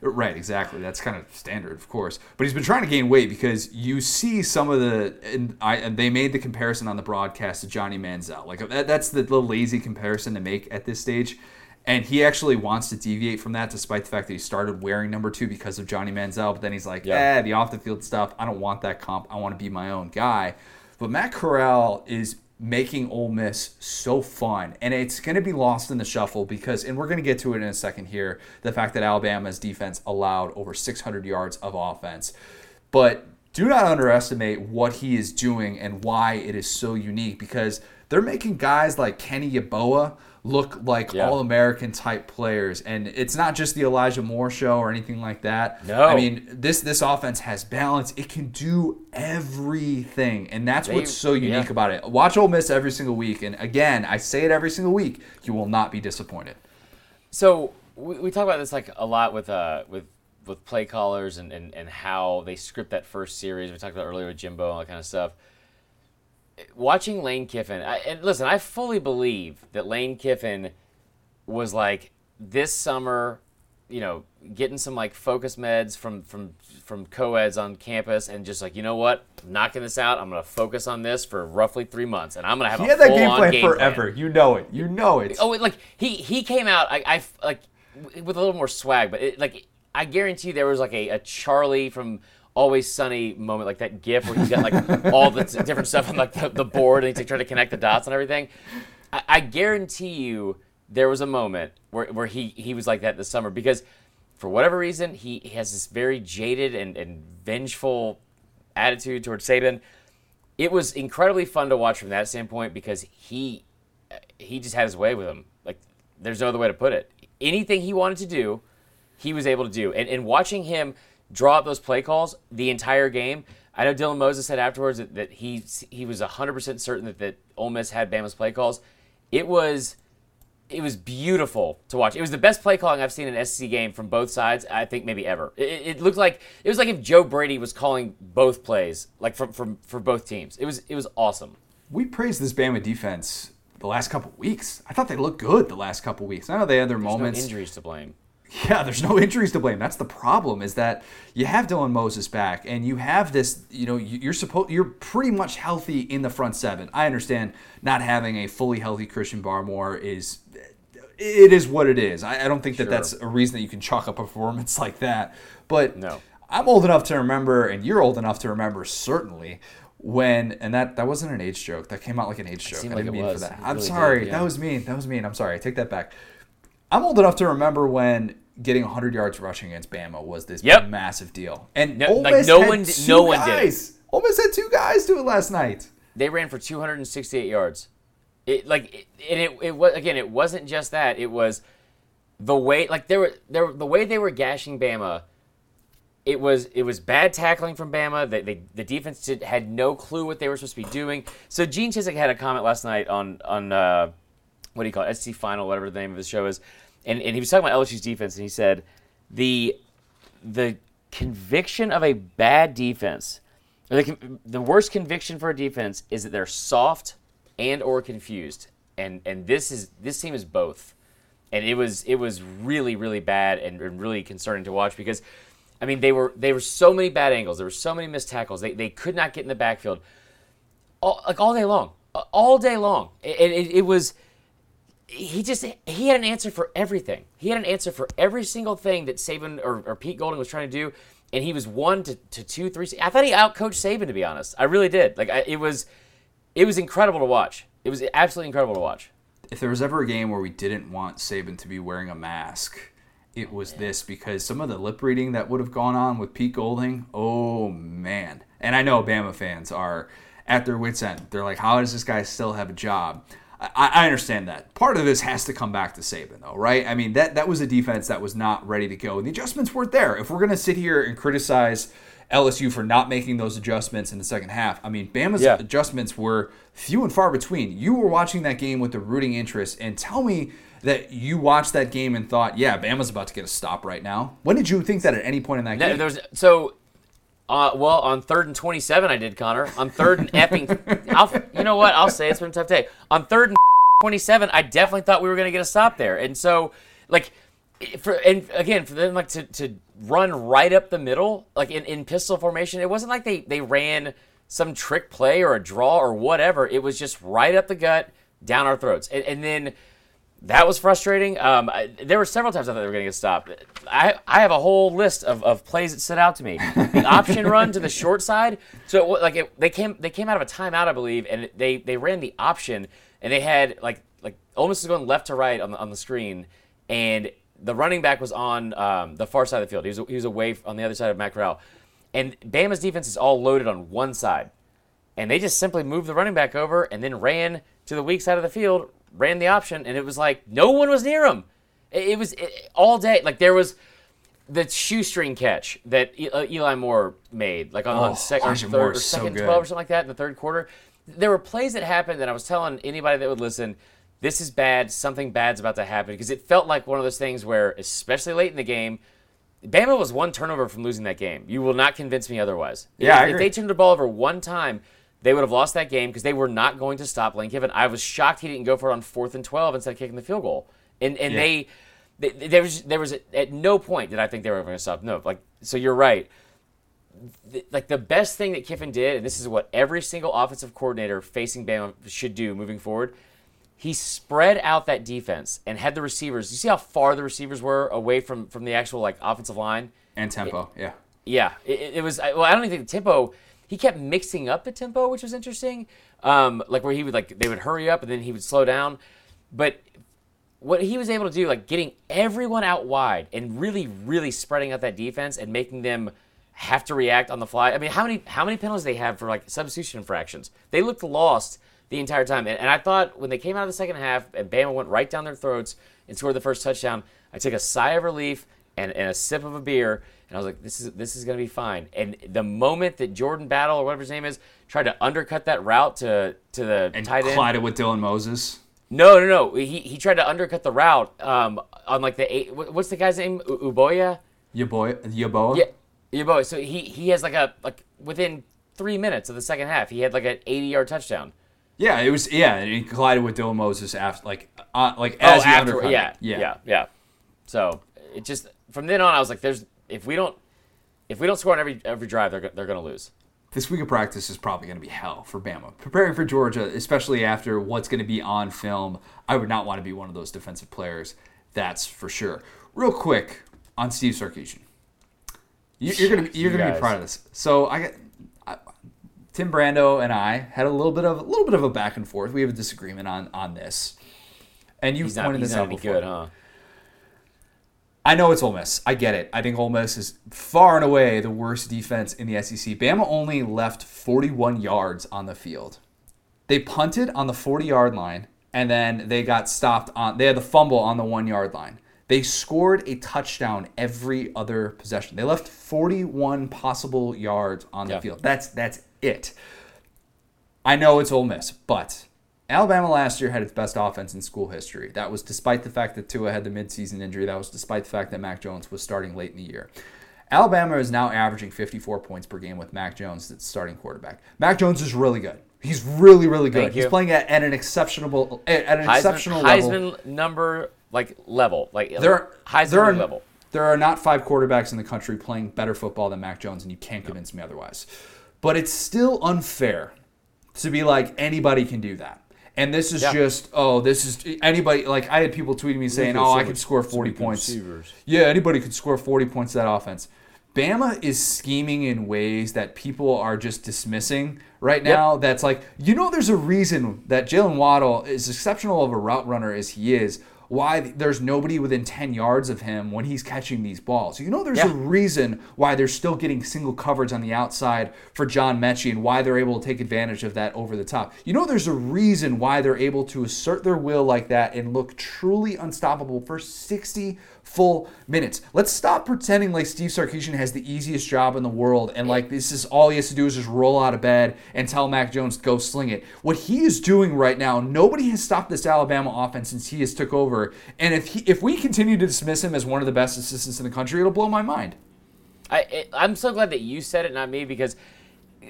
Right, exactly. That's kind of standard, of course. But he's been trying to gain weight because you see some of the, and, I, and they made the comparison on the broadcast to Johnny Manziel. Like that, that's the little lazy comparison to make at this stage. And he actually wants to deviate from that, despite the fact that he started wearing number two because of Johnny Manziel. But then he's like, yeah, eh, the off the field stuff. I don't want that comp. I want to be my own guy. But Matt Corral is making Ole Miss so fun. And it's going to be lost in the shuffle because, and we're going to get to it in a second here, the fact that Alabama's defense allowed over 600 yards of offense. But do not underestimate what he is doing and why it is so unique because they're making guys like Kenny Yeboah look like yeah. all American type players. And it's not just the Elijah Moore show or anything like that. No. I mean, this this offense has balance. It can do everything. And that's they, what's so unique yeah. about it. Watch Ole Miss every single week. And again, I say it every single week, you will not be disappointed. So we, we talk about this like a lot with uh with with play callers and, and, and how they script that first series. We talked about earlier with Jimbo and all that kind of stuff watching Lane Kiffin, I, and listen, I fully believe that Lane Kiffin was like this summer, you know, getting some like focus meds from from from co-eds on campus, and just like you know what, I'm knocking this out. I'm gonna focus on this for roughly three months, and I'm gonna have he a had that game plan game forever. Plan. You know it. You know it. Oh, like he he came out. I, I like with a little more swag, but it, like I guarantee there was like a, a Charlie from always sunny moment, like that GIF where he's got like all the different stuff on like the, the board and he's like, trying to connect the dots and everything. I, I, guarantee you there was a moment where, where he, he was like that this summer because for whatever reason he, he has this very jaded and, and vengeful attitude towards Saban. It was incredibly fun to watch from that standpoint because he he just had his way with him. Like there's no other way to put it. Anything he wanted to do, he was able to do. And and watching him draw up those play calls the entire game. I know Dylan Moses said afterwards that, that he he was 100% certain that, that Ole Miss had Bama's play calls. It was it was beautiful to watch. It was the best play calling I've seen in an SEC game from both sides. I think maybe ever. It, it, looked like it was like if Joe Brady was calling both plays, like from from for both teams. It was it was awesome. We praised this Bama defense the last couple weeks. I thought they looked good the last couple weeks. I know they had their There's moments. No injuries to blame. Yeah, there's no injuries to blame. That's the problem. Is that you have Dylan Moses back, and you have this. You know, you're supposed you're pretty much healthy in the front seven. I understand not having a fully healthy Christian Barmore is it is what it is. I, I don't think that sure. that's a reason that you can chalk up a performance like that. But no. I'm old enough to remember, and you're old enough to remember certainly when and that that wasn't an age joke. That came out like an age joke. I didn't like mean was. for that. It I'm really sorry. did, yeah. That was mean. That was mean. I'm sorry. I take that back. I'm old enough to remember when getting 100 yards rushing against Bama was this Yep. massive deal. And No- Ole like, no had one two no one did guys. Ole Miss had two guys do it last night. They ran for 268 yards. It like it, and it it was again. It wasn't just that. It was the way like they were they were, the way they were gashing Bama. It was it was bad tackling from Bama. They, they, the defense did, had no clue what they were supposed to be doing. So Gene Chizik had a comment last night on on uh, what do you call it, SC Final, whatever the name of his show is, and, and he was talking about LSU's defense, and he said the the conviction of a bad defense, or the, the worst conviction for a defense is that they're soft and or confused, and and this is this team is both, and it was it was really really bad and, and really concerning to watch because. I mean, they were they were so many bad angles. There were so many missed tackles. They, they could not get in the backfield, all, like all day long, all day long. And it, it was he just he had an answer for everything. He had an answer for every single thing that Saban or, or Pete Golding was trying to do, and he was one to, to two, three. I thought he outcoached Saban to be honest. I really did. Like I, it was, it was incredible to watch. It was absolutely incredible to watch. if there was ever a game where we didn't want Saban to be wearing a mask, it was this because some of the lip reading that would have gone on with Pete Golding, oh man. And I know Bama fans are at their wits' end. They're like, how does this guy still have a job? I, I understand that. Part of this has to come back to Saban, though, right? I mean, that, that was a defense that was not ready to go. And the adjustments weren't there. If we're going to sit here and criticize LSU for not making those adjustments in the second half, I mean, Bama's Yeah. adjustments were few and far between. You were watching that game with the rooting interest, and tell me that you watched that game and thought, "Yeah, Bama's about to get a stop right now." When did you think that at any point in that No, game? there was so. Uh, well, on third and twenty-seven, I did Connor. On third and epping, I'll, you know what? I'll say it's been a tough day. On third and twenty-seven, I definitely thought we were going to get a stop there, and so like, for and again for them like to, to run right up the middle, like in, in pistol formation, it wasn't like they they ran some trick play or a draw or whatever. It was just right up the gut, down our throats, and, and then that was frustrating. Um, I, there were several times I thought they were going to get stopped. I, I have a whole list of, of plays that stood out to me. The option run to the short side. So it, like it, they came they came out of a timeout, I believe, and they, they ran the option, and they had like like Miss going left to right on the, on the screen, and the running back was on um, the far side of the field. He was he was away on the other side of Matt Corral, and Bama's defense is all loaded on one side and they just simply moved the running back over and then ran to the weak side of the field, ran the option, and it was like no one was near him. It, it was it, all day. Like there was the shoestring catch that uh, Eli Moore made, like on, Oh, on sec- or Elijah third or is so second twelve or something like that in the third quarter. There were plays that happened that I was telling anybody that would listen. This is bad. Something bad's about to happen because it felt like one of those things where, especially late in the game, Bama was one turnover from losing that game. You will not convince me otherwise. Yeah, if, if they turned the ball over one time, they would have lost that game because they were not going to stop Lane Kiffin. I was shocked he didn't go for it on fourth and twelve instead of kicking the field goal. And and Yeah. they, they there was there was at no point did I think they were going to stop. No, like so you're right. Like the best thing that Kiffin did, and this is what every single offensive coordinator facing Bama should do moving forward. He spread out that defense and had the receivers. You see how far the receivers were away from from the actual like offensive line. and tempo, yeah. Yeah, it, it- it was. Well, I don't even think the tempo. He kept mixing up the tempo, which was interesting. Um, like where he would like they would hurry up and then he would slow down. But what he was able to do, like getting everyone out wide and really, really spreading out that defense and making them have to react on the fly. I mean, how many how many penalties they have for like substitution infractions? They looked lost the entire time. And, and I thought when they came out of the second half and Bama went right down their throats and scored the first touchdown, I took a sigh of relief and, and a sip of a beer, and I was like, this is this is gonna be fine. And the moment that Jordan Battle or whatever his name is tried to undercut that route to to the And tight end, collided with Dylan Moses. no, no, no. He, he tried to undercut the route um, on like the eight. What's the guy's name? U- Uboya. Yaboa. Yeah, Uboya. So he he has like a like within three minutes of the second half, he had like an eighty yard touchdown. Yeah, it was. Yeah, and he collided with Dylan Moses after, like, uh, like as he Oh, after, undercut yeah, yeah, yeah, yeah. So it just from then on, I was like, "There's if we don't if we don't score on every every drive, they're they're gonna lose." This week of practice is probably going to be hell for Bama. Preparing for Georgia, especially after what's going to be on film, I would not want to be one of those defensive players. That's for sure. Real quick on Steve Sarkisian. You, you're gonna you're You gonna be proud of this. So I got Tim Brando and I had a little bit of a little bit of a back and forth. We have a disagreement on on this, and you've He's not, pointed he's this not out before. good, huh? I know it's Ole Miss. I get it. I think Ole Miss is far and away the worst defense in the SEC. Bama only left 41 yards on the field. They punted on the 40 yard line, and then they got stopped on. They had the fumble on the one yard line. They scored a touchdown every other possession. They left 41 possible yards on the Yeah. field. That's that's it. I know it's Ole Miss, but Alabama last year had its best offense in school history. That was despite the fact that Tua had the midseason injury. That was despite the fact that Mac Jones was starting late in the year. Alabama is now averaging 54 points per game with Mac Jones, the starting quarterback. Mac Jones is really good. He's really, really good. He's playing at, at an exceptional at an Heisman, exceptional level. Heisman number like level, like There are, Heisman there are, level. There are not five quarterbacks in the country playing better football than Mac Jones, and you can't convince me otherwise. But it's still unfair to be like anybody can do that. And this is Yeah. just oh, this is anybody. Like I had people tweeting me saying, "Oh, so I could score forty points." receivers. Yeah, anybody could score forty points to that offense. Bama is scheming in ways that people are just dismissing right now. That's like you know, there's a reason that Jalen Waddle, as exceptional of a route runner as he is, why there's nobody within 10 yards of him when he's catching these balls. You know, there's a reason why they're still getting single coverage on the outside for John Metchie and why they're able to take advantage of that over the top. You know, there's a reason why they're able to assert their will like that and look truly unstoppable for 60 full minutes. Let's stop pretending like Steve Sarkisian has the easiest job in the world and like this is all he has to do is just roll out of bed and tell Mac Jones go sling it. What he is doing right now, nobody has stopped this Alabama offense since he has took over. And if he, if we continue to dismiss him as one of the best assistants in the country, it'll blow my mind. I, I'm so glad that you said it, not me, because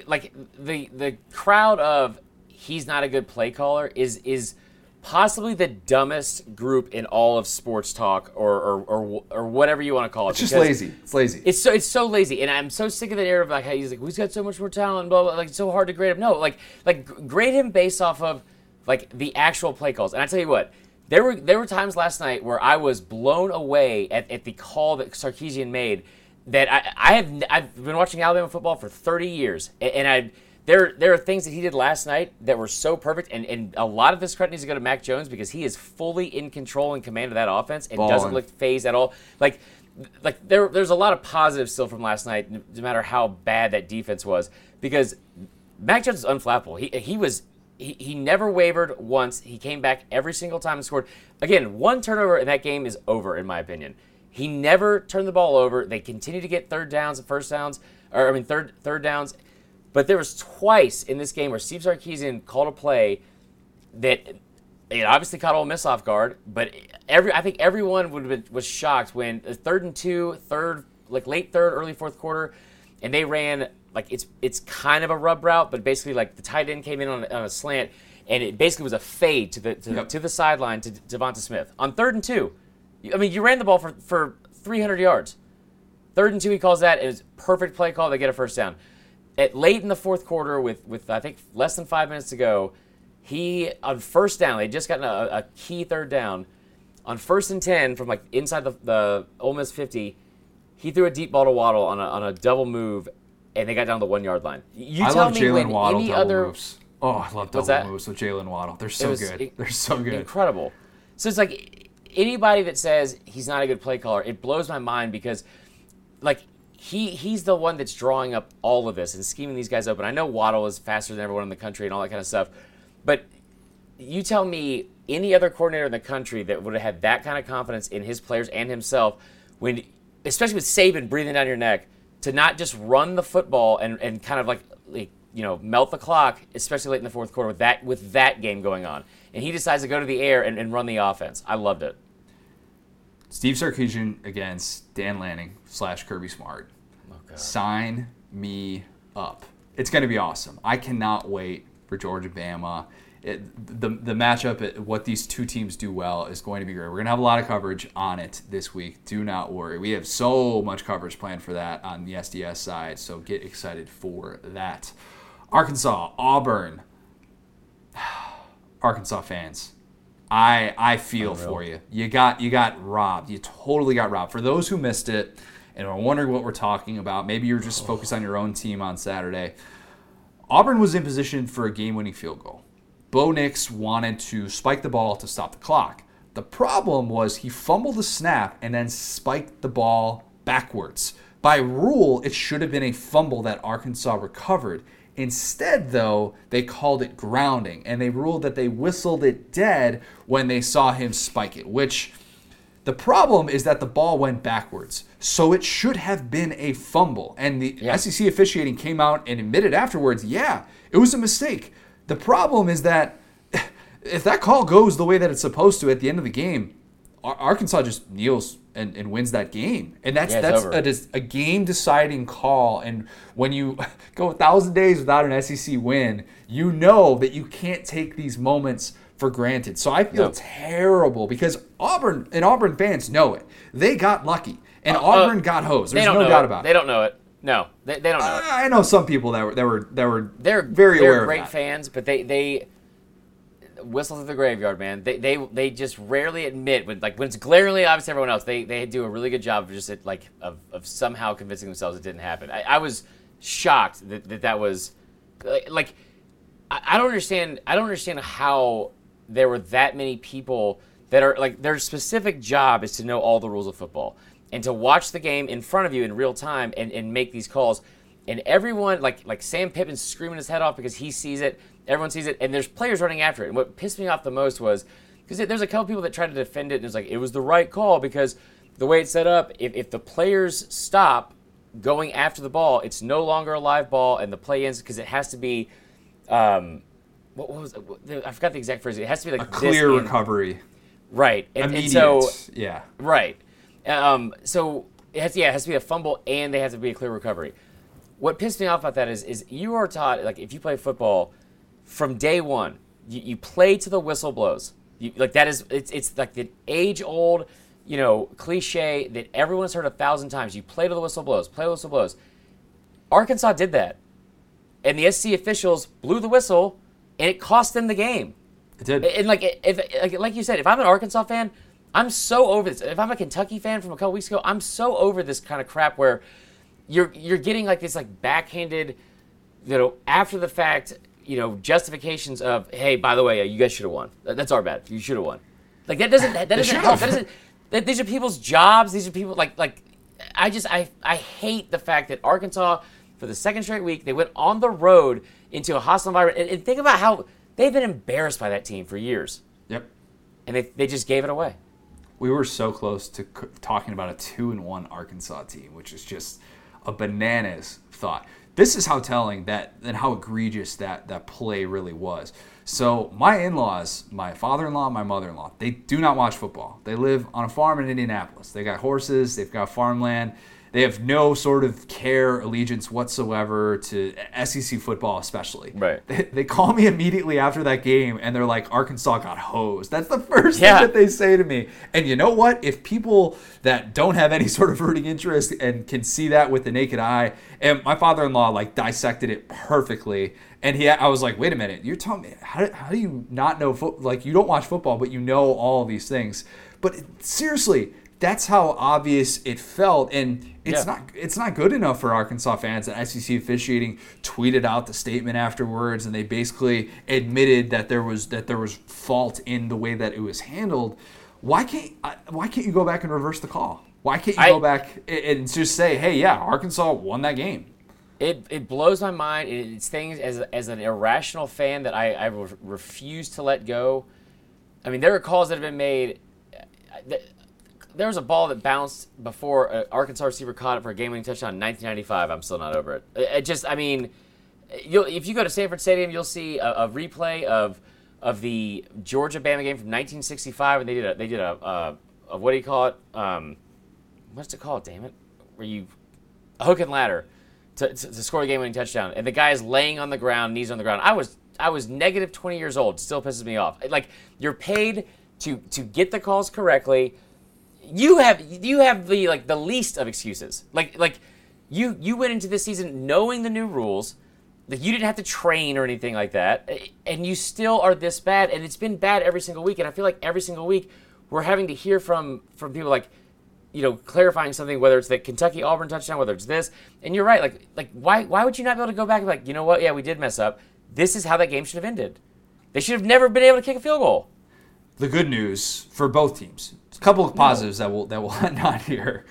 like the the crowd of he's not a good play caller is is possibly the dumbest group in all of sports talk or or, or, or whatever you want to call it. It's just lazy. It's lazy. It's so it's so lazy, and I'm so sick of the narrative of like how he's like, he's got so much more talent, blah blah. Like it's so hard to grade him. No, like like grade him based off of like the actual play calls. And I tell you what, there were there were times last night where I was blown away at, at the call that Sarkisian made. That I I have I've been watching Alabama football for 30 years, and I. There, there are things that he did last night that were so perfect, and, and a lot of this credit needs to go to Mac Jones because he is fully in control and command of that offense and doesn't look phased at all. Like, like there, there's a lot of positives still from last night, no no matter how bad that defense was, because Mac Jones is unflappable. He, he was, he, he never wavered once. He came back every single time and scored. Again, one turnover in that game is over, in my opinion. He never turned the ball over. They continue to get third downs and first downs, or I mean third third downs. But there was twice in this game where Steve Sarkisian called a play that it obviously caught Ole Miss off guard, but every I think everyone would have been, was shocked when uh, third and two, third like late third, early fourth quarter, and they ran like it's it's kind of a rub route, but basically like the tight end came in on, a- on a slant, and it basically was a fade to the to, Yep. to the sideline to Devonta Smith on third and two. I mean, you ran the ball for for 300 yards. Third and two, he calls that. It was perfect play call. They get a first down. At late in the fourth quarter, with with I think less than five minutes to go, he on first down. They just gotten a, a key third down. On first and ten from like inside the the Ole Miss 50, he threw a deep ball to Waddle on a on a double move, and they got down the one yard line. You I tell love me when Waddle any double other moves. Oh, I love double moves with Jalen Waddle. They're so was good. They're so good. Incredible. So it's like anybody that says he's not a good play caller, it blows my mind because like he he's the one that's drawing up all of this and scheming these guys open. I know Waddle is faster than everyone in the country and all that kind of stuff, but you tell me any other coordinator in the country that would have had that kind of confidence in his players and himself when especially with Saban breathing down your neck to not just run the football and, and kind of like, like you know melt the clock especially late in the fourth quarter with that with that game going on. And he decides to go to the air and, and run the offense. I loved it Steve Sarkisian against Dan Lanning slash Kirby Smart. Oh, Sign me up. It's going to be awesome. I cannot wait for Georgia Bama. It, the the matchup, what these two teams do well, is going to be great. We're going to have a lot of coverage on it this week. Do not worry. We have so much coverage planned for that on the SDS side. So get excited for that. Arkansas, Auburn, Arkansas fans. I I feel for you. You got you got robbed. You totally got robbed. For those who missed it, and are wondering what we're talking about, maybe you're just focused on your own team on Saturday. Auburn was in position for a game winning field goal. Bo Nix wanted to spike the ball to stop the clock. The problem was he fumbled the snap and then spiked the ball backwards. By rule, it should have been a fumble that Arkansas recovered. Instead, though, they called it grounding and they ruled that they whistled it dead when they saw him spike it, which the problem is that the ball went backwards. So it should have been a fumble. And the Yeah. SEC officiating came out and admitted afterwards, yeah, it was a mistake. The problem is that if that call goes the way that it's supposed to at the end of the game, Arkansas just kneels and, and wins that game. And that's Yeah, that's a, a game deciding call. And when you go a thousand days without an SEC win, you know that you can't take these moments for granted. So I feel No. terrible because Auburn and Auburn fans know it. They got lucky. And uh, uh, Auburn got hosed. There's no doubt it. about it. They don't know it. No, they, they don't know it. I know some people that were that were that were They're very they're aware great of that. fans, but they they whistle through the graveyard, man. They they they just rarely admit when like when it's glaringly obvious to everyone else. They they do a really good job of just like of, of somehow convincing themselves it didn't happen. I, I was shocked that that, that was like, I, I don't understand. I don't understand how there were that many people that are like their specific job is to know all the rules of football and to watch the game in front of you in real time and, and make these calls. And everyone, like like Sam Pittman's screaming his head off because he sees it. Everyone sees it, and there's players running after it. And what pissed me off the most was because there's a couple people that tried to defend it, and it's like it was the right call because the way it's set up, if, if the players stop going after the ball, it's no longer a live ball, and the play ends because it has to be. Um, what, what was it? I forgot the exact phrase. It has to be like A clear and- recovery. right? And, and Immediate. so yeah. Right. Um, so it has, yeah, it has to be a fumble and they have to be a clear recovery. What pissed me off about that is, is you are taught like if you play football from day one, you, you play to the whistle blows. You, like that is it's it's like the age old, you know, cliche that everyone's heard a thousand times. You play to the whistle blows. Play to the whistle blows. Arkansas did that, and the SC officials blew the whistle, and it cost them the game. It did. And like, if like, like you said, if I'm an Arkansas fan, I'm so over this. If I'm a Kentucky fan from a couple weeks ago, I'm so over this kind of crap where you're you're getting like this like backhanded, you know, after the fact, you know, justifications of, hey, by the way, you guys should have won. That's our bad. You should have won. Like that doesn't that doesn't help. That doesn't. That, these are people's jobs. These are people like like. I just I I hate the fact that Arkansas for the second straight week they went on the road into a hostile environment and, and think about how they've been embarrassed by that team for years Yep. and they, they just gave it away. We were so close to c- talking about a two and one Arkansas team, which is just a bananas thought. This is how telling that and how egregious that that play really was. So my in-laws, my father-in-law, my mother-in-law, they do not watch football. They live on a farm in Indianapolis. They got horses, they've got farmland. They have no sort of care, allegiance whatsoever to SEC football, especially. Right. They, they call me immediately after that game, and they're like, "Arkansas got hosed." That's the first Yeah. thing that they say to me. And you know what? If people that don't have any sort of rooting interest and can see that with the naked eye, and my father-in-law like dissected it perfectly, and he, I was like, "Wait a minute, you're telling me how, do- how do you not know foot? Like you don't watch football, but you know all these things." But seriously, that's how obvious it felt, and it's Yeah. not it's not good enough for Arkansas fans that SEC officiating tweeted out the statement afterwards, and they basically admitted that there was that there was fault in the way that it was handled. Why can't why can't you go back and reverse the call? Why can't you I- go back and- just say, hey, yeah, Arkansas won that game? It, it blows my mind. It's things as, as an irrational fan that I, I refuse to let go. I mean, there are calls that have been made. uh, th- There was a ball that bounced before an Arkansas receiver caught it for a game-winning touchdown in 1995. I'm still not over it. It, just, I mean, if you go to Sanford Stadium, you'll see a, a replay of of the Georgia Bama game from 1965, and they did a they did a, a, a what do you call it? Um, what's it called? Damn it! Where you hook and ladder to, to, to score a game-winning touchdown, and the guy is laying on the ground, knees on the ground. I was I was negative 20 years old. Still pisses me off. Like you're paid to to get the calls correctly. You have you have the like the least of excuses. Like like you you went into this season knowing the new rules. Like you didn't have to train or anything like that, and you still are this bad. And it's been bad every single week. And I feel like every single week we're having to hear from from people like, you know, clarifying something, whether it's the Kentucky Auburn touchdown, whether it's this, and you're right. Like, like why why would you not be able to go back and be like, you know what? Yeah, we did mess up. This is how that game should have ended. They should have never been able to kick a field goal. The good news for both teams, a couple of positives that will that will on here.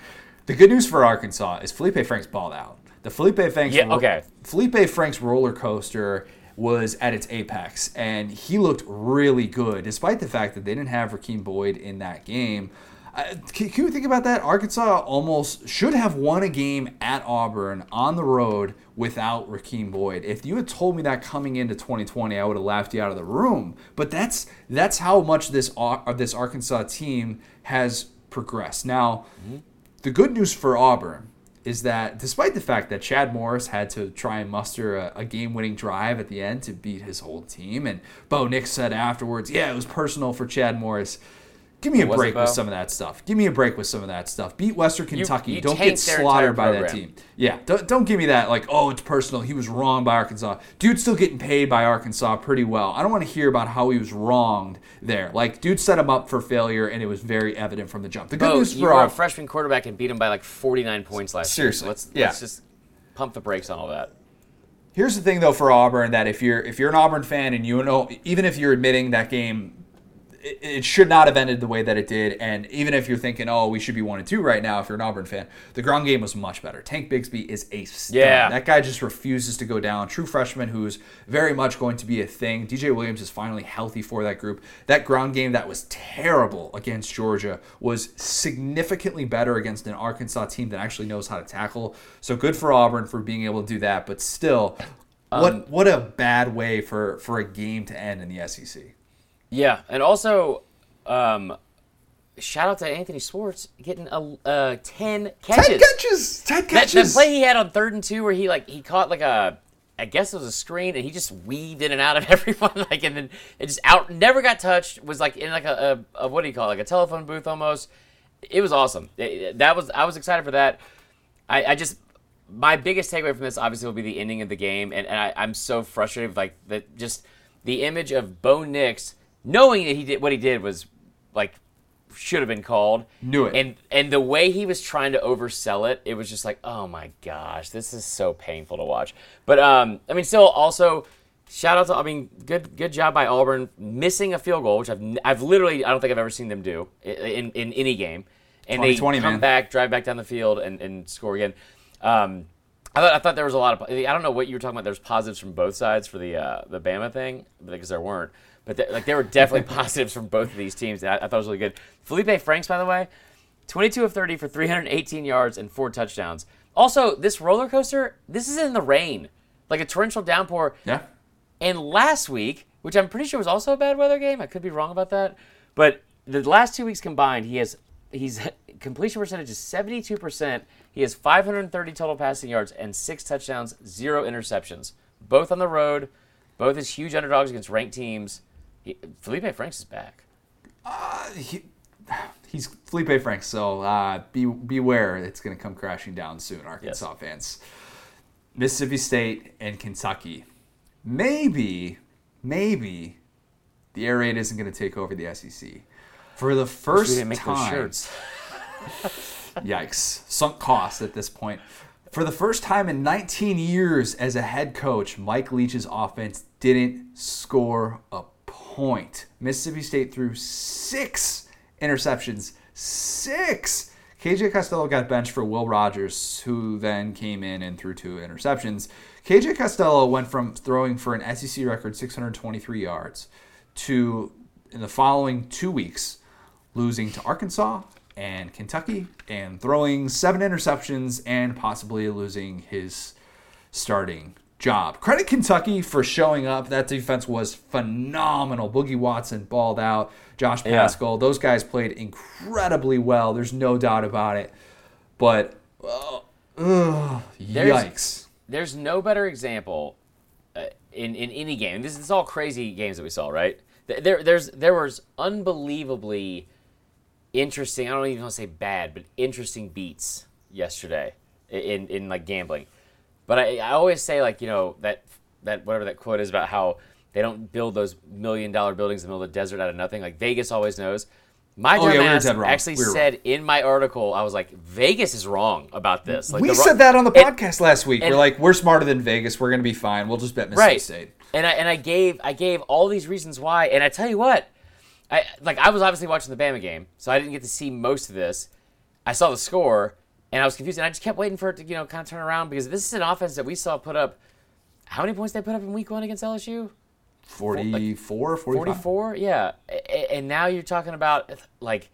The good news for Arkansas is Felipe Franks balled out. The Felipe Franks Yeah, okay. Felipe Franks roller coaster was at its apex, and he looked really good, despite the fact that they didn't have Rakeem Boyd in that game. Uh, can, can you think about that? Arkansas almost should have won a game at Auburn on the road without Rakeem Boyd. If you had told me that coming into 2020, I would have laughed you out of the room. But that's that's how much this uh, this Arkansas team has progressed. Now, the good news for Auburn is that despite the fact that Chad Morris had to try and muster a, a game-winning drive at the end to beat his whole team, and Bo Nix said afterwards, "Yeah, it was personal for Chad Morris." Give me a break with some of that stuff. Give me a break with some of that stuff. Beat Western Kentucky. you don't get slaughtered by that team. Yeah, don't, don't give me that like, oh, it's personal. He was wrong by Arkansas. Dude's still getting paid by Arkansas pretty well. I don't want to hear about how he was wronged there. Like, dude set him up for failure, and it was very evident from the jump. The good Oh, news you for a Auburn. freshman quarterback and beat him by like 49 points last Seriously, year. So let's yeah. let's just pump the brakes on all that. Here's the thing, though, for Auburn that if you're if you're an Auburn fan and you know, even if you're admitting that game, it, it should not have ended the way that it did, and even if you're thinking, oh, we should be one and two right now, if you're an Auburn fan, the ground game was much better. Tank Bigsby is a stud. Yeah. that guy just refuses to go down. True freshman who's very much going to be a thing. DJ Williams is finally healthy for that group. That ground game that was terrible against Georgia was significantly better against an Arkansas team that actually knows how to tackle. So good for Auburn for being able to do that, but still. What um, what a bad way for, for a game to end in the SEC. Yeah, and also, um, shout out to Anthony Schwartz getting a uh, 10 catches. Ten catches, ten That, catches. that play he had on third and two, where he like he caught like a, I guess it was a screen, and he just weaved in and out of everyone, like and then it just out, never got touched. Was like in like a, a, a what do you call it, like a telephone booth almost. It was awesome. It- that was I was excited for that. I, I just my biggest takeaway from this obviously will be the ending of the game, and, and I, I'm so frustrated with like that just the image of Bo Nix knowing that he did what he did was like should have been called. Knew it. And and the way he was trying to oversell it, it was just like, oh my gosh, this is so painful to watch. But um, I mean, still also. Shout out to I mean, good good job by Auburn missing a field goal, which I've I've literally I don't think I've ever seen them do in in any game, and they come man. back, drive back down the field, and, and score again. Um, I thought I thought there was a lot of I don't know what you were talking about. There's positives from both sides for the uh, the Bama thing because there weren't, but there, like there were definitely positives from both of these teams. And I, I thought was really good. Felipe Franks, by the way, 22 of 30 for 318 yards and four touchdowns. Also, this roller coaster, this is in the rain, like a torrential downpour. yeah. And last week, which I'm pretty sure was also a bad weather game, I could be wrong about that, but the last two weeks combined, he has he's completion percentage is 72%. He has 530 total passing yards and six touchdowns, zero interceptions, both on the road, both as huge underdogs against ranked teams. He, Felipe Franks is back. He, he's Felipe Franks, so uh, be beware. It's going to come crashing down soon, Arkansas fans. Mississippi State and Kentucky. Maybe, maybe the air raid isn't going to take over the SEC. For the first didn't make those time, shirts. Yikes. Sunk cost at this point. For the first time in 19 years as a head coach, Mike Leach's offense didn't score a point. Mississippi State threw six interceptions. Six! KJ Costello got benched for Will Rogers, who then came in and threw two interceptions. KJ Costello went from throwing for an SEC record 623 yards to, in the following two weeks, losing to Arkansas and Kentucky and throwing seven interceptions and possibly losing his starting job. Credit Kentucky for showing up. That defense was phenomenal. Boogie Watson balled out. Josh Yeah. Those guys played incredibly well. There's no doubt about it. But, uh, ugh, There's- yikes. there's no better example uh, in in any game. This is all crazy games that we saw, right? There there's there was unbelievably interesting. I don't even want to say bad, but interesting beats yesterday in in like gambling. But I, I always say like you know that that whatever that quote is about how they don't build those million dollar buildings in the middle of the desert out of nothing. Like Vegas always knows. My Oh, yeah, we were dumbass dead wrong. actually We said in my article, I was like, Vegas is wrong about this. Like we said that on the and- podcast last week. and- we're like, we're smarter than Vegas. We're gonna be fine. We'll just bet Mississippi right. State. And I and I gave I gave all these reasons why. And I tell you what, I like I was obviously watching the Bama game, so I didn't get to see most of this. I saw the score and I was confused, and I just kept waiting for it to you know kind of turn around because this is an offense that we saw put up. How many points they put up in Week One against LSU? 44, 45? 44 yeah and now you're talking about like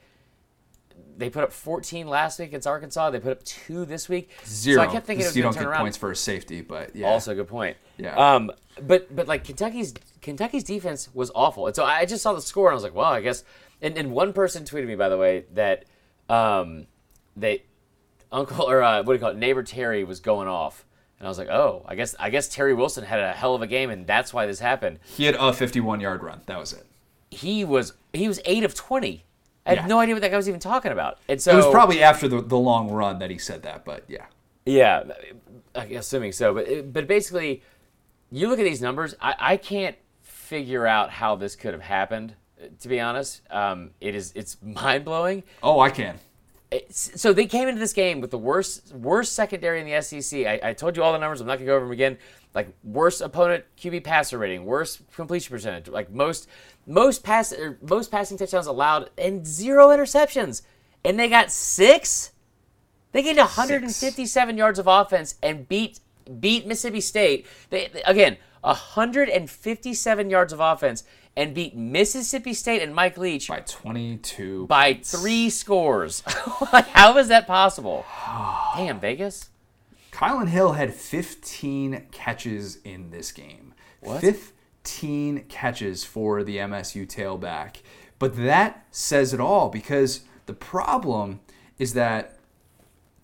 they put up 14 last week against arkansas they put up two this week Zero. so i kept thinking it was you going don't to turn get around points for a safety, but yeah. also a good point Yeah. um but but like kentucky's kentucky's defense was awful and so i just saw the score and i was like well i guess and, and one person tweeted me by the way that um they uncle or uh, what do you call it neighbor terry was going off and i was like oh i guess i guess terry wilson had a hell of a game and that's why this happened he had a 51 yard run. That was it. he was he was eight of twenty. I had Yeah. no idea what that guy was even talking about. And so It was probably after the, the long run that he said that, but yeah. yeah, assuming so. But but basically, you look at these numbers. I, I can't figure out how this could have happened. To be honest, um, it is it's mind blowing. Oh, I can. So they came into this game with the worst worst secondary in the SEC. I, I told you all the numbers. I'm not gonna go over them again. Like worst opponent QB passer rating, worst completion percentage, like most most pass or most passing touchdowns allowed, and zero interceptions. And they got six. They gained 157 yards of offense and beat beat Mississippi State. They, they- again 157 yards of offense and beat Mississippi State and Mike Leach By 22. by three scores. like, how is that possible? Damn, Vegas. Kylin Hill had 15 catches in this game. What? 15 catches for the MSU tailback. But that says it all because the problem is that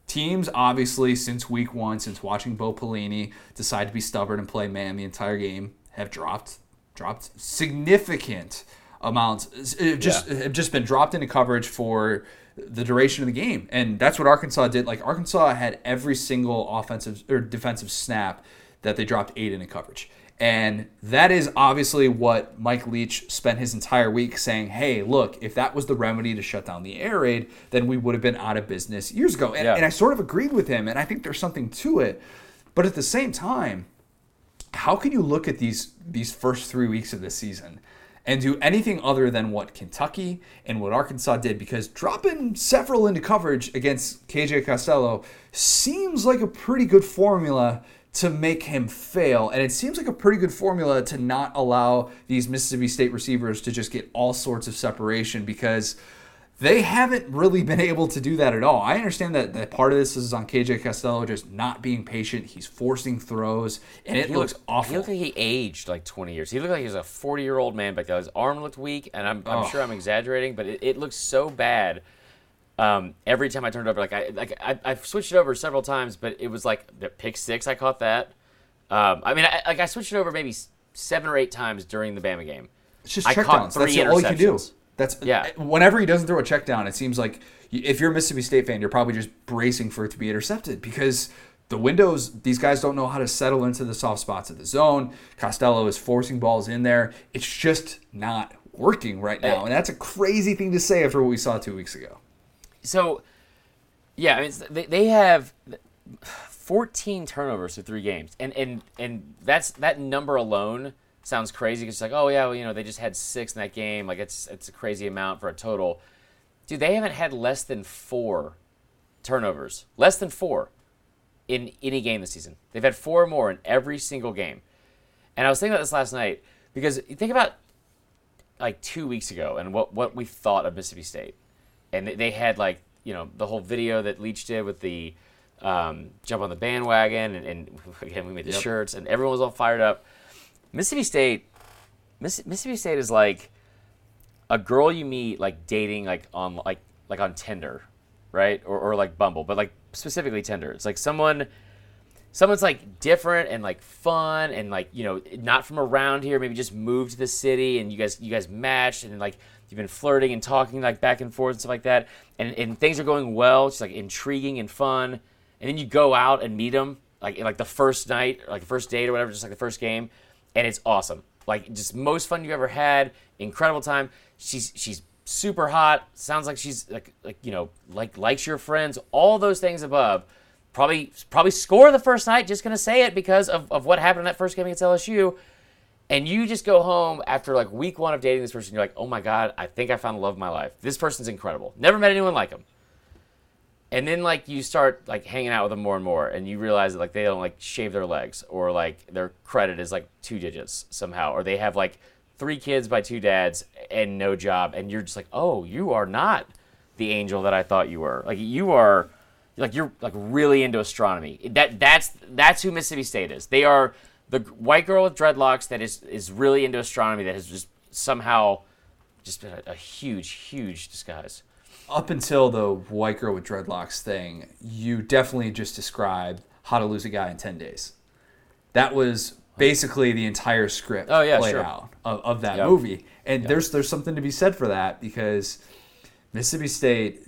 teams, obviously, since week one, since watching Bo Pelini decide to be stubborn and play man the entire game, have dropped dropped significant amounts. Have just Yeah. have just been dropped into coverage for the duration of the game, and that's what Arkansas did. Like Arkansas had every single offensive or defensive snap that they dropped eight into coverage. And that is obviously what Mike Leach spent his entire week saying, hey, look, if that was the remedy to shut down the air raid, then we would have been out of business years ago. And, Yeah. and I sort of agreed with him, and I think there's something to it. But at the same time, how can you look at these these first three weeks of the season and do anything other than what Kentucky and what Arkansas did? Because dropping several into coverage against KJ Costello seems like a pretty good formula to make him fail, and it seems like a pretty good formula to not allow these Mississippi State receivers to just get all sorts of separation because they haven't really been able to do that at all. I understand that, that part of this is on KJ Costello just not being patient. He's forcing throws, and it He looks looked, awful. He looked like he aged like 20 years. He looked like he was a 40 year old man back. His arm looked weak, and I'm, I'm Oh. sure I'm exaggerating, but it, it looks so bad. Um, every time I turned it over, like I like I, I've switched it over several times, but it was like the pick six. I caught that. Um, I mean, I, like I switched it over maybe seven or eight times during the Bama game. It's just I caught That's three all you can do. That's Yeah. Eh, whenever he doesn't throw a check down, it seems like if you're a Mississippi State fan, you're probably just bracing for it to be intercepted because the windows. These guys don't know how to settle into the soft spots of the zone. Costello is forcing balls in there. It's just not working right now, eh. and that's a crazy thing to say after what we saw two weeks ago. So, yeah, I mean, they, they have 14 turnovers through three games, and and and that's that number alone sounds crazy because it's like, oh yeah, well, you know, they just had six in that game. Like it's it's a crazy amount for a total. Dude, they haven't had less than four turnovers, less than four in any game this season. They've had four or more in every single game. And I was thinking about this last night because you think about like two weeks ago and what, what we thought of Mississippi State. And they- they had like, you know, the whole video that Leach did with the um, jump on the bandwagon and, and again, we made the Yep. shirts and everyone was all fired up. Mississippi State, Miss, Mississippi State is like a girl you meet like dating like on like like on Tinder, right? Or, or like Bumble, but like specifically Tinder. It's like someone someone's like different and like fun and like you know not from around here maybe just moved to the city and you guys you guys matched and like you've been flirting and talking like back and forth and stuff like that and, and things are going well it's like intriguing and fun and then you go out and meet them like like the first night like the first date or whatever just like the first game and it's awesome like just most fun you ever had incredible time she's she's super hot. Sounds like she's like like you know like likes your friends. All those things above. Probably probably score the first night. Just gonna say it because of, of what happened in that first game against LSU. And you just go home after like week one of dating this person. You're like, oh my god, I think I found the love of my life. This person's incredible. Never met anyone like him. And then like you start like hanging out with them more and more, and you realize that like they don't like shave their legs, or like their credit is like two digits somehow, or they have like three kids by two dads and no job, and you're just like, oh, you are not the angel that I thought you were. Like you are, like you're like really into astronomy. That that's that's who Mississippi State is. They are the white girl with dreadlocks that is is really into astronomy that has just somehow just been a, a huge huge disguise. Up until the white girl with dreadlocks thing, you definitely just described how to lose a guy in ten days. That was basically the entire script Oh, yeah, played sure. out of, of that Yep. movie. And there's there's something to be said for that because Mississippi State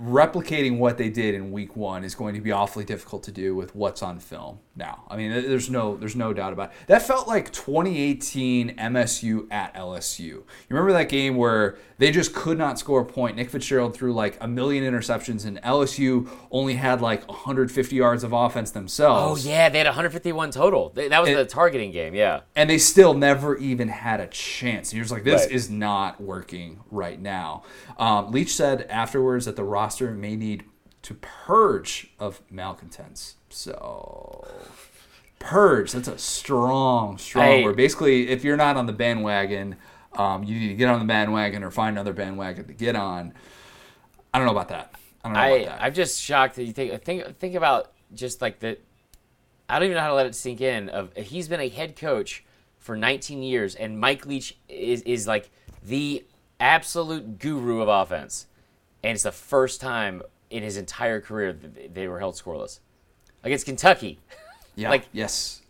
replicating what they did in week one is going to be awfully difficult to do with what's on film now. I mean, there's no there's no doubt about it. That felt like 2018 MSU at LSU. You remember that game where they just could not score a point. Nick Fitzgerald threw like a million interceptions, and LSU only had like 150 yards of offense themselves. Oh yeah, they had 151 total. They- That was It- the targeting game. Yeah. and they still never even had a chance. And you're just like, this Right. is not working right now. Um, Leach said afterwards that the roster may need to purge of malcontents. So, purge, that's a strong, strong Hey. word. Basically, if you're not on the bandwagon, um, you need to get on the bandwagon or find another bandwagon to get on. I don't know about that. I don't know I about that. I'm just shocked that you think think think about just like the I don't even know how to let it sink in of he's been a head coach for 19 years and Mike Leach is is like the absolute guru of offense and it's the first time in his entire career that they were held scoreless against Kentucky. Yeah. Like- yes.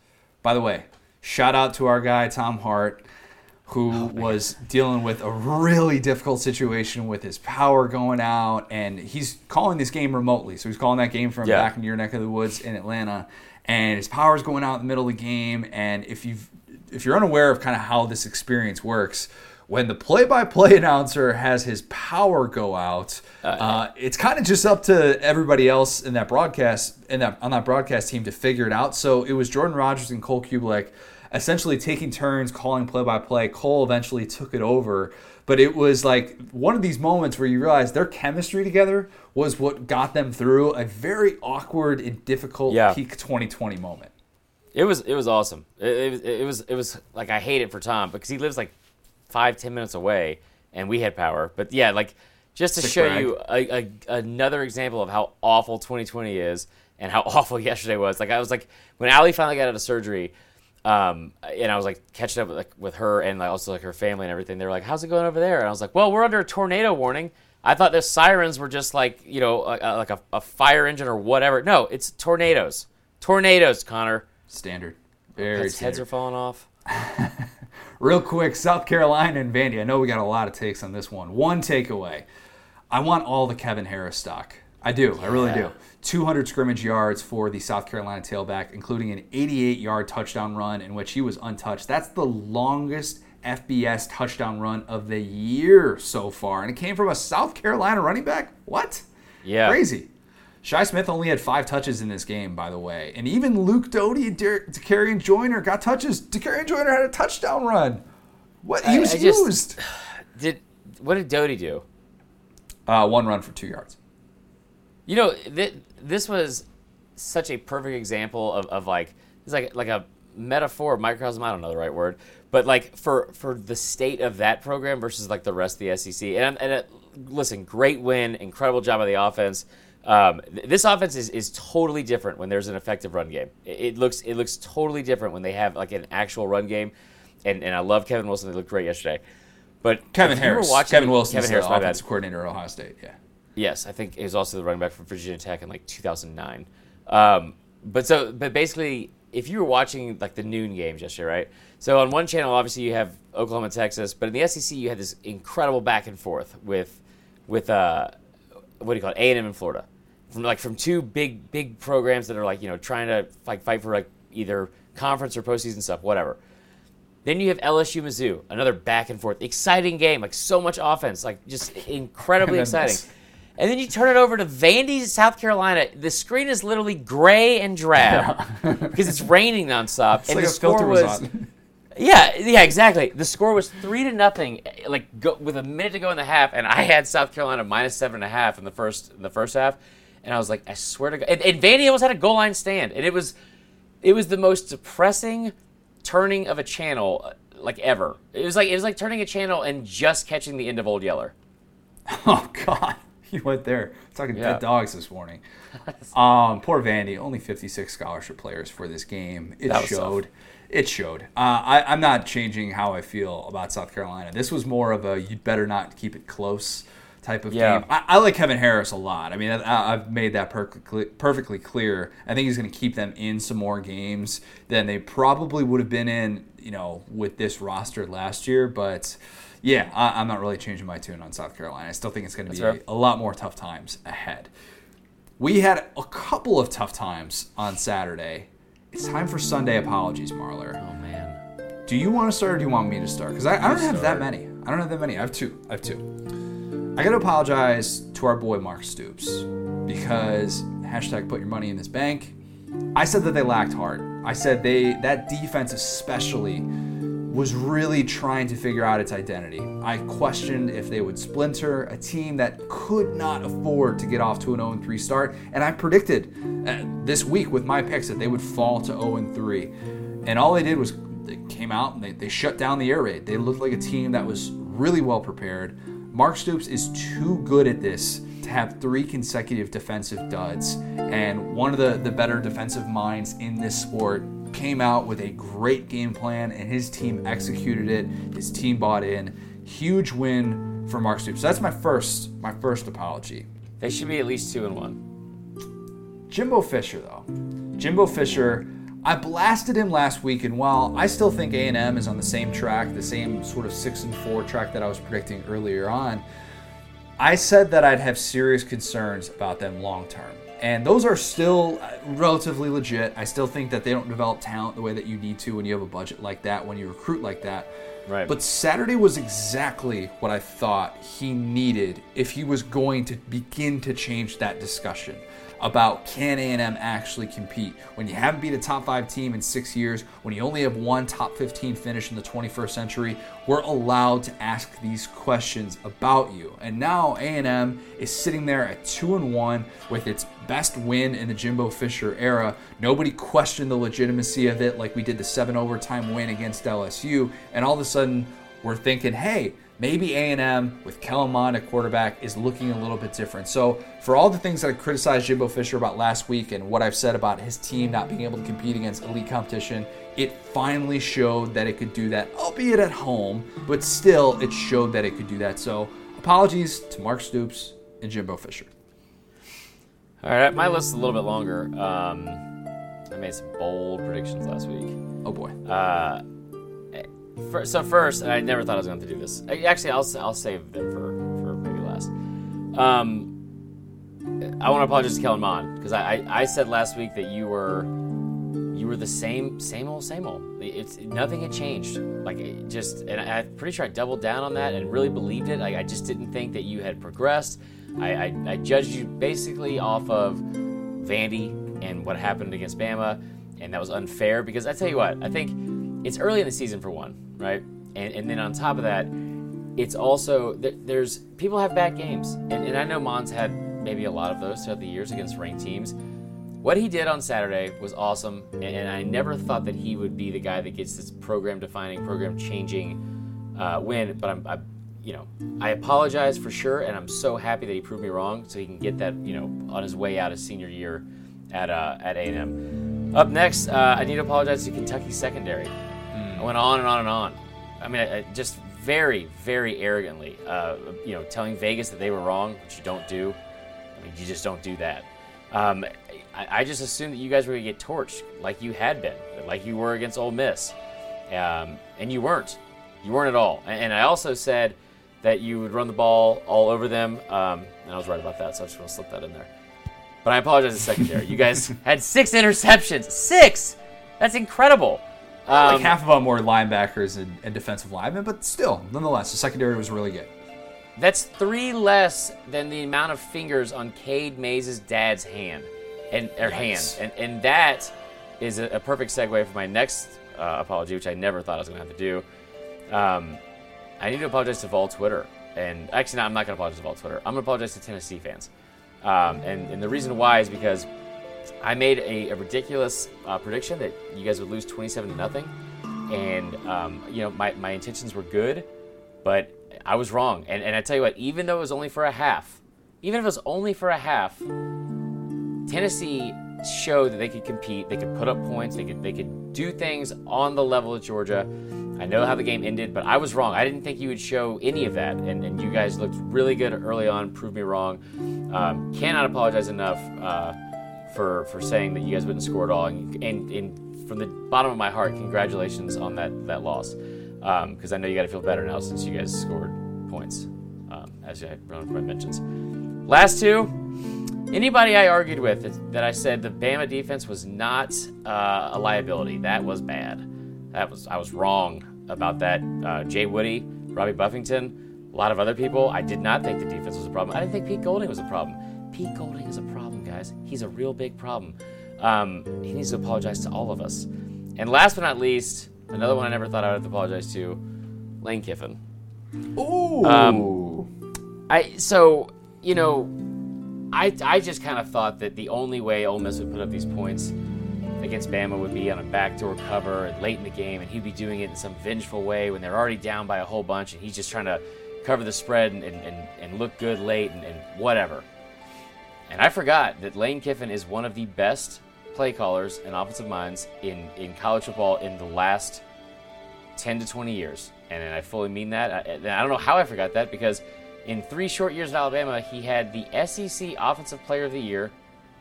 By the way, shout out to our guy Tom Hart, who Oh, was dealing with a really difficult situation with his power going out, and he's calling this game remotely. So he's calling that game from Yeah. back in your neck of the woods in Atlanta, and his power's going out in the middle of the game. And if you've if you're unaware of kind of how this experience works. When the play-by-play announcer has his power go out, uh, it's kind of just up to everybody else in that broadcast in that on that broadcast team to figure it out. So it was Jordan Rodgers and Cole Cubelic essentially taking turns calling play-by-play. Cole eventually took it over, but it was like one of these moments where you realize their chemistry together was what got them through a very awkward and difficult Yeah. peak 2020 moment. It was it was awesome. It, it, it was it was like I hate it for Tom because he lives like five ten minutes away and we had power. But yeah, like just to Sick show brag. you a, a, another example of how awful 2020 is and how awful yesterday was. Like I was like when Ali finally got out of surgery. Um, and I was like catching up with, like, with her and like, also like her family and everything. They were like, "How's it going over there?" And I was like, "Well, we're under a tornado warning." I thought the sirens were just like you know a, a- like a, a fire engine or whatever. No, it's tornadoes. Tornadoes, Connor. Standard. Very standard. heads are falling off. Real quick, South Carolina and Vandy. I know we got a lot of takes on this one. One takeaway. I want all the Kevin Harris stock. I do. I really do. 200 scrimmage yards for the South Carolina tailback, including an 88 yard touchdown run in which he was untouched. That's the longest FBS touchdown run of the year so far. And it came from a South Carolina running back? What? Yeah. Crazy. Shi Smith only had five touches in this game, by the way. And even Luke Doty Dakereon Joyner got touches. Dakereon Joyner had a touchdown run. What? He was I just- used. Did what did Doty do? Uh, one run for two yards. You know, th- this was such a perfect example of, of like it's like like a metaphor, microcosm. I don't know the right word, but like for for the state of that program versus like the rest of the SEC. And and it, listen, great win, incredible job of the offense. Um, th- this offense is, is totally different when there's an effective run game. It, it looks it looks totally different when they have like an actual run game. And and I love Kevin Wilson. They looked great yesterday. But Kevin Harris. watching- Kevin Wilson, Kevin the Harris, my bad. offensive coordinator at Ohio State. Yeah. Yes, I think he was also the running back for Virginia Tech in like 2009. Um, but so, but basically, if you were watching like the noon games yesterday, right? So on one channel, obviously you have Oklahoma, Texas, but in the SEC, you had this incredible back and forth with, with uh, what do you call it, A and M in Florida, from like from two big big programs that are like you know trying to like fight for like either conference or postseason stuff, whatever Then you have LSU Mizzou, another back and forth, exciting game, like so much offense, like just incredibly exciting. And then you turn it over to Vandy, South Carolina. The screen is literally gray and drab because it's raining nonstop. It's and like the score filter was, yeah, yeah, exactly. The score was three to nothing, like go, with a minute to go in the half, and I had South Carolina minus seven and a half in the first in the first half, and I was like, I swear to God, and, and Vandy almost had a goal line stand, and it was, it was the most depressing turning of a channel uh, like ever. It was like it was like turning a channel and just catching the end of Old Yeller. Oh God, you went there talking Yeah. dead dogs this morning. Um, poor Vandy, only 56 scholarship players for this game. It was tough. showed. It showed. Uh, I, I'm not changing how I feel about South Carolina. This was more of a you better not keep it close type of Yeah. game. I, I like Kevin Harris a lot. I mean, I, I've made that perfectly perfectly clear. I think he's going to keep them in some more games than they probably would have been in, you know, with this roster last year. But yeah, I, I'm not really changing my tune on South Carolina. I still think it's going to be fair. a, lot more tough times ahead. We had a couple of tough times on Saturday. It's time for Sunday apologies, Marler. Oh man, Do you want to start or do you want me to start? Because I, I don't have that many. I don't have that many. I have two. I have two. I got to apologize to our boy Mark Stoops because hashtag put your money in this bank. I said that they lacked heart. I said they that defense especially was really trying to figure out its identity. I questioned if they would splinter a team that could not afford to get off to an 0 3 start, and I predicted uh, this week with my picks that they would fall to 0 3. And all they did was they came out and they, they shut down the air raid. They looked like a team that was really well prepared. Mark Stoops is too good at this to have three consecutive defensive duds. And one of the, the better defensive minds in this sport came out with a great game plan and his team executed it. His team bought in. Huge win for Mark Stoops. So that's my first my first apology. they should be at least two and one. Jimbo Fisher, though. Jimbo Fisher, I blasted him last week, and while I still think A&M is on the same track, the same sort of six and four track that I was predicting earlier on, I said that I'd have serious concerns about them long term. And those are still uh, relatively legit. I still think that they don't develop talent the way that you need to when you have a budget like that, when you recruit like that. Right. But Saturday was exactly what I thought he needed if he was going to begin to change that discussion about can A&M actually compete when you haven't beat a top 5 team in 6 years, when you only have one top 15 finish in the 21st century, we're allowed to ask these questions about you. And now A&M is sitting there at 2 and 1 with its best win in the Jimbo Fisher era. Nobody questioned the legitimacy of it like we did the 7 overtime win against LSU, and all of a sudden we're thinking, hey, maybe A&M with Kellen Mond at quarterback is looking a little bit different. So for all the things that I criticized Jimbo Fisher about last week and what I've said about his team not being able to compete against elite competition, it finally showed that it could do that, albeit at home, but still it showed that it could do that. So apologies to Mark Stoops and Jimbo Fisher. All right, my list is a little bit longer. Um, I made some bold predictions last week. Oh boy. Uh, fir- so first, I never thought I was going to do this. Actually, I'll I'll save them for for maybe last. Um, I want to apologize to Kellen Mond because I, I I said last week that you were you were the same same old same old. It's nothing had changed. Like it just, and I, I'm pretty sure I doubled down on that and really believed it. Like I just didn't think that you had progressed. I, I, I judged you basically off of Vandy and what happened against Bama, and that was unfair because I tell you what, I think it's early in the season for one, right? And, and then on top of that, it's also there's people have bad games, and, and I know Mond's had maybe a lot of those throughout the years against ranked teams. What he did on Saturday was awesome, and, I never thought that he would be the guy that gets this program-defining, program-changing uh, win. But I'm, I, you know, I apologize for sure, and I'm so happy that he proved me wrong, so he can get that, you know, on his way out his senior year at uh, at A&M. Up next, uh, I need to apologize to Kentucky secondary. I went on and on and on. I mean, I, I just very, very arrogantly, uh, you know, telling Vegas that they were wrong, which you don't do. I mean, you just don't do that. Um, I, I just assumed that you guys were going to get torched like you had been, like you were against Ole Miss. Um, and you weren't. You weren't at all. And, and I also said that you would run the ball all over them. Um, and I was right about that, so I just want to slip that in there. But I apologize to secondary. You guys had six interceptions. Six! That's incredible. Like Um, half of them were linebackers and, and defensive linemen, but still, nonetheless, the secondary was really good. That's three less than the amount of fingers on Cade Mays' dad's hand, and or Yikes. hand, and and that is a, a perfect segue for my next uh, apology, which I never thought I was going to have to do. Um, I need to apologize to Vol Twitter, and actually, no, I'm not going to apologize to Vol Twitter. I'm going to apologize to Tennessee fans, um, and and the reason why is because I made a, a ridiculous uh, prediction that you guys would lose 27 to nothing, and um, you know my, my intentions were good, but I was wrong. And and I tell you what, even though it was only for a half, even if it was only for a half, Tennessee showed that they could compete, they could put up points, they could they could do things on the level of Georgia. I know how the game ended, but I was wrong. I didn't think you would show any of that, and, and you guys looked really good early on, proved me wrong. Um, cannot apologize enough uh, for for saying that you guys wouldn't score at all, and, and, and from the bottom of my heart, congratulations on that that loss, because I know you got to feel better now since you guys scored points, um, as I wrote my mentions. Last two, Anybody I argued with that- that I said the Bama defense was not uh, a liability, that was bad. That was I was wrong about that. Uh, Jay Woody, Robbie Buffington, a lot of other people. I did not think the defense was a problem. I didn't think Pete Golding was a problem. Pete Golding is a problem, guys. He's a real big problem. Um, he needs to apologize to all of us. And last but not least, another one I never thought I would have to apologize to, Lane Kiffin. Ooh. Um, I so you know, I I just kind of thought that the only way Ole Miss would put up these points against Bama would be on a backdoor cover late in the game, and he'd be doing it in some vengeful way when they're already down by a whole bunch, and he's just trying to cover the spread and, and, and, and look good late and, and whatever. And I forgot that Lane Kiffin is one of the best play callers and offensive minds in, in college football in the last 10 to 20 years. And, I fully mean that. I, and I don't know how I forgot that because in three short years at Alabama, he had the SEC Offensive Player of the Year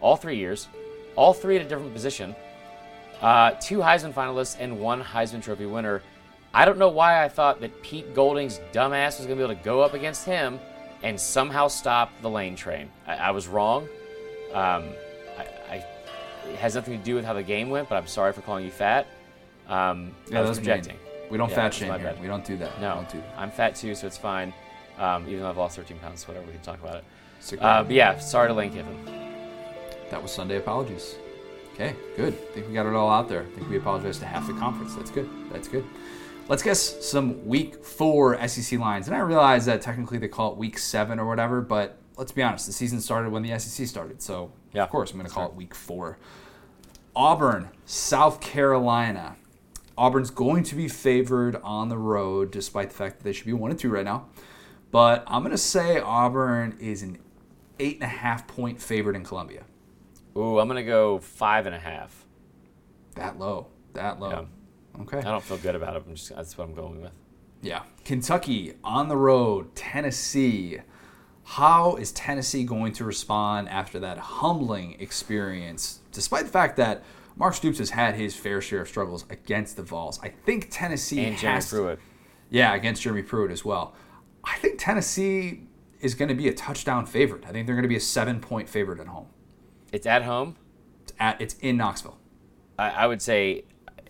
all three years, all three at a different position, uh, two Heisman finalists, and one Heisman Trophy winner. I don't know why I thought that Pete Golding's dumbass was going to be able to go up against him and somehow stop the lane train. I, I was wrong. Um, I, I, it has nothing to do with how the game went, but I'm sorry for calling you fat. Um, yeah, I was that's projecting. mean. We don't Yeah, fat shame here. bad. We don't do that. No, do that. I'm fat too, so it's fine. Um, even though I've lost 13 pounds, whatever, we can talk about it. Uh, but yeah, sorry to Lane Kiffin. That was Sunday apologies. Okay, good. I think we got it all out there. I think we apologized to half the conference. That's good. That's good. Let's guess some week four SEC lines. And I realize that technically they call it week seven or whatever, but let's be honest, the season started when the SEC started. So, Yeah, of course, I'm going to call it week four. Auburn, South Carolina. Auburn's going to be favored on the road, despite the fact that they should be one and two right now. But I'm going to say Auburn is an eight and a half point favorite in Columbia. Ooh, I'm gonna go five and a half. That low. That low. Yeah. Okay. I don't feel good about it. I'm just that's what I'm going with. Yeah. Kentucky on the road, Tennessee. How is Tennessee going to respond after that humbling experience, despite the fact that Mark Stoops has had his fair share of struggles against the Vols? I think Tennessee And Jeremy has Pruitt. Yeah, against Jeremy Pruitt as well. I think Tennessee is going to be a touchdown favorite. I think they're going to be a seven point favorite at home. It's at home. It's, at, it's in Knoxville. I, I would say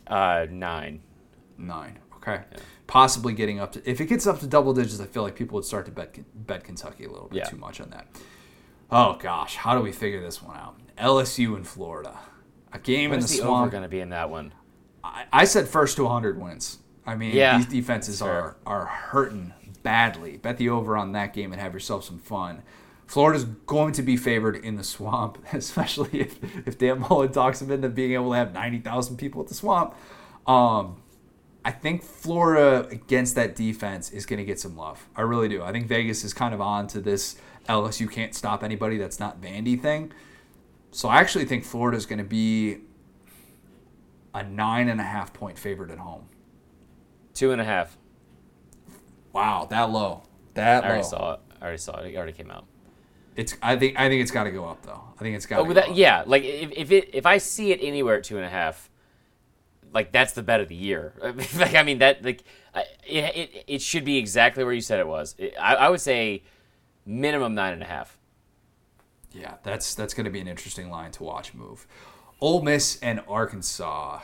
uh, nine. Nine. Okay. Possibly getting up to if it gets up to double digits, I feel like people would start to bet bet Kentucky a little bit Yeah. too much on that. Oh gosh, how do we figure this one out? LSU in Florida, a game What in the the swamp. going to be in that one? I, I said first to 100 wins. I mean, Yeah, these defenses are are hurting badly. Bet the over on that game and have yourself some fun. Florida's going to be favored in the swamp, especially if, if Dan Mullen talks them into being able to have 90,000 people at the swamp. Um, I think Florida against that defense is going to get some love. I really do. I think Vegas is kind of on to this LSU can't stop anybody that's not Vandy thing. So I actually think Florida is going to be a nine and a half point favorite at home. Two and a half. Wow, that low. That I low. already saw it. I already saw it. It already came out. It's. I think. I think it's got to go up though. I think it's got. Oh, to go that, yeah. Like if, if it if I see it anywhere at two and a half, like that's the bet of the year. like I mean that like I- it, it it should be exactly where you said it was. It, I, I would say minimum nine and a half. Yeah, that's that's going to be an interesting line to watch move. Ole Miss and Arkansas.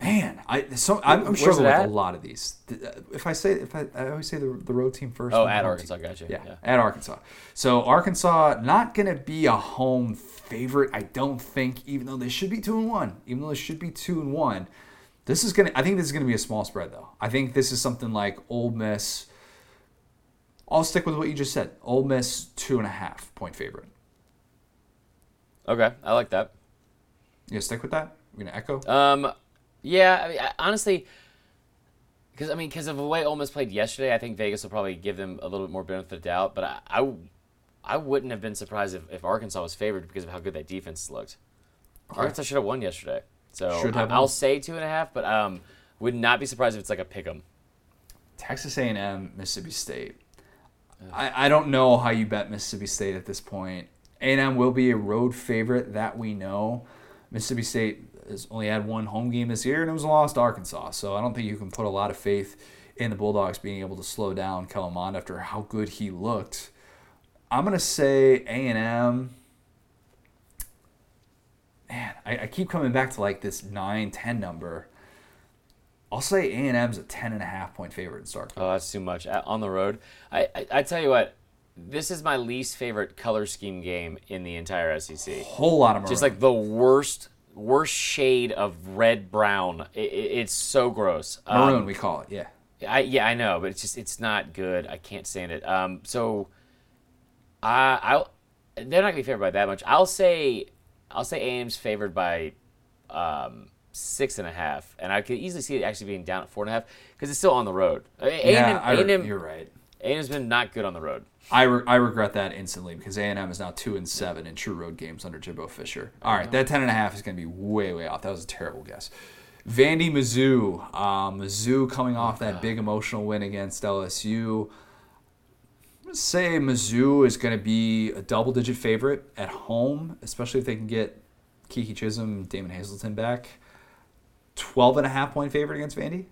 Man, I so I'm, I'm struggling with at? a lot of these. Uh, If I say if I, I always say the, the road team first. Oh, at Arkansas, team. gotcha. Yeah, Yeah. at Arkansas. So Arkansas not gonna be a home favorite. I don't think, even though they should be two and one, even though they should be two and one. This is gonna. I think this is gonna be a small spread though. I think this is something like Ole Miss. I'll stick with what you just said. Ole Miss two and a half point favorite. Okay, I like that. You gonna stick with that? We're gonna echo. Um, yeah, I mean, I, honestly, because I mean, because of the way Ole Miss played yesterday, I think Vegas will probably give them a little bit more benefit of the doubt. But I, I, I wouldn't have been surprised if, if Arkansas was favored because of how good that defense looked. Arkansas should have won yesterday, so Should have I, I'll say two and a half. But um, would not be surprised if it's like a pick 'em. Texas A&M, Mississippi State. I, I don't know how you bet Mississippi State at this point. A&M will be a road favorite that we know. Mississippi State has only had one home game this year, and it was a loss to Arkansas. So I don't think you can put a lot of faith in the Bulldogs being able to slow down Kellen Mond after how good he looked. I'm gonna say A&M. Man, I, I keep coming back to like this 9, 10 number. I'll say A&M's a 10 and a half point favorite in Starkville. Oh, that's too much on the road. I, I, I tell you what, this is my least favorite color scheme game in the entire SEC. A whole lot of maroon. just like the worst worst shade of red brown it, it, it's so gross Um, maroon, we call it. Yeah. I, yeah i know but it's just it's not good i can't stand it um so i i'll they're not gonna be favored by that much i'll say i'll say A&M's favored by um six and a half and i could easily see it actually being down at four and a half because it's still on the road A&M, yeah, I, A&M, you're right. A&M's been not good on the road I, re- I regret that instantly because A&M is now two and seven in true road games under Jimbo Fisher. All right, that ten and a half is going to be way way off. That was a terrible guess. Vandy Mizzou, um, Mizzou coming off that big emotional win against LSU. Say Mizzou is going to be a double digit favorite at home, especially if they can get Keke Chism, Damon Hazelton back. 12 and a half point favorite against Vandy.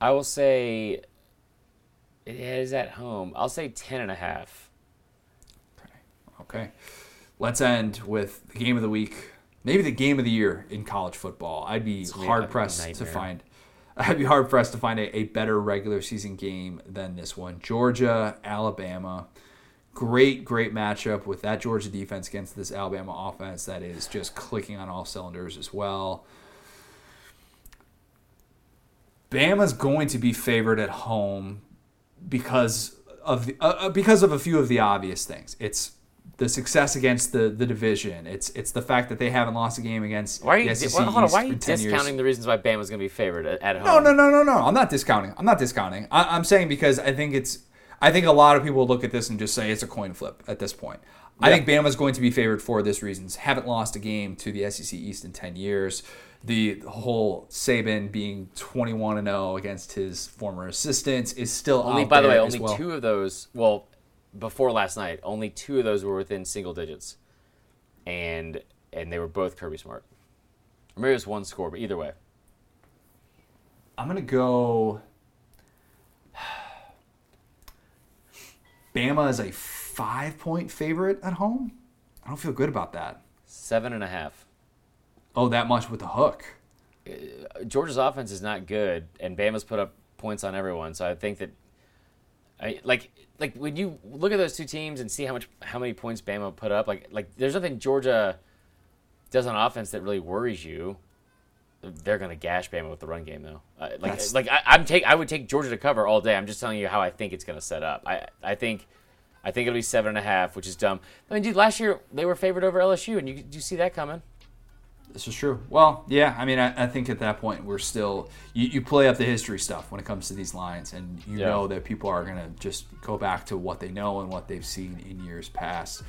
i will say it is at home i'll say ten and a half Okay. Okay. Let's end with the game of the week. Maybe the game of the year in college football. I'd be hard pressed to find. I'd be hard pressed to find a, a better regular season game than this one. Georgia, Alabama. Great, great matchup with that Georgia defense against this Alabama offense that is just clicking on all cylinders as well. Bama's going to be favored at home because of the, uh, uh, because of a few of the obvious things. It's the success against the, the division. It's it's the fact that they haven't lost a game against Why are you, the SEC why, hold on, why are you 10 years. discounting the reasons why Bama's going to be favored at, at home? No, no, no, no, no. I'm not discounting. I'm not discounting. I, I'm saying because I think it's. I think a lot of people look at this and just say it's a coin flip at this point. I think Bama's going to be favored for this reasons. Haven't lost a game to the SEC East in 10 years. The whole Saban being 21 and 0 against his former assistants is still Only, by the way, only well. two of those. Well, before last night, only two of those were within single digits, and and they were both Kirby Smart. Or maybe it was one score, but either way, I'm gonna go. Bama is a five point favorite at home. I don't feel good about that. seven and a half. Oh, that much with the hook. Georgia's offense is not good, and Bama's put up points on everyone. So I think that, I like like when you look at those two teams and see how much how many points Bama put up, like like there's nothing Georgia does on offense that really worries you. They're gonna gash Bama with the run game though. Uh, like That's- like I, I'm take I would take Georgia to cover all day. I'm just telling you how I think it's gonna set up. I I think. I think it'll be seven and a half, which is dumb. I mean, dude, last year they were favored over LSU, and you you see that coming? This is true. Well, yeah, I mean, I, I think at that point we're still you, you play up the history stuff when it comes to these lines, and you Yeah. know that people are gonna just go back to what they know and what they've seen in years past.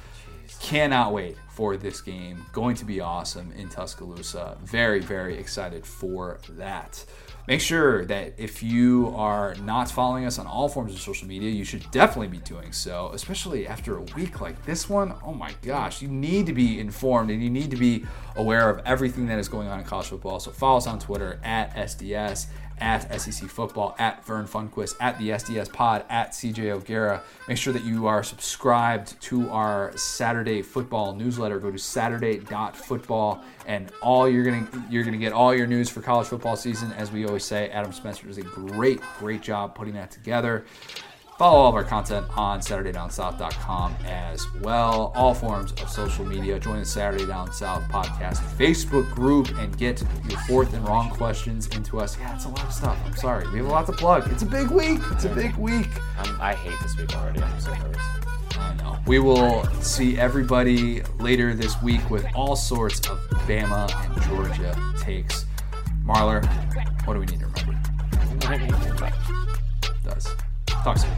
Cannot wait for this game. Going to be awesome in Tuscaloosa. Very, very excited for that. Make sure that if you are not following us on all forms of social media, you should definitely be doing so, especially after a week like this one. Oh my gosh, you need to be informed and you need to be aware of everything that is going on in college football. So follow us on Twitter at SDS at SEC Football, at Vern Funquist, at the SDS Pod, at CJ O'Gara. Make sure that you are subscribed to our Saturday football newsletter. Go to Saturday.football, and all you're gonna you're gonna get all your news for college football season. As we always say, Adam Spencer does a great great job putting that together. Follow all of our content on SaturdayDownSouth.com as well. All forms of social media. Join the Saturday Down South podcast Facebook group and get your fourth and wrong questions into us. Yeah, it's a lot of stuff. I'm sorry. We have a lot to plug. It's a big week. It's a big week. I hate this week already. I'm so nervous. I know. We will see everybody later this week with all sorts of Bama and Georgia takes. Marler, what do we need to remember? Does. Talk soon.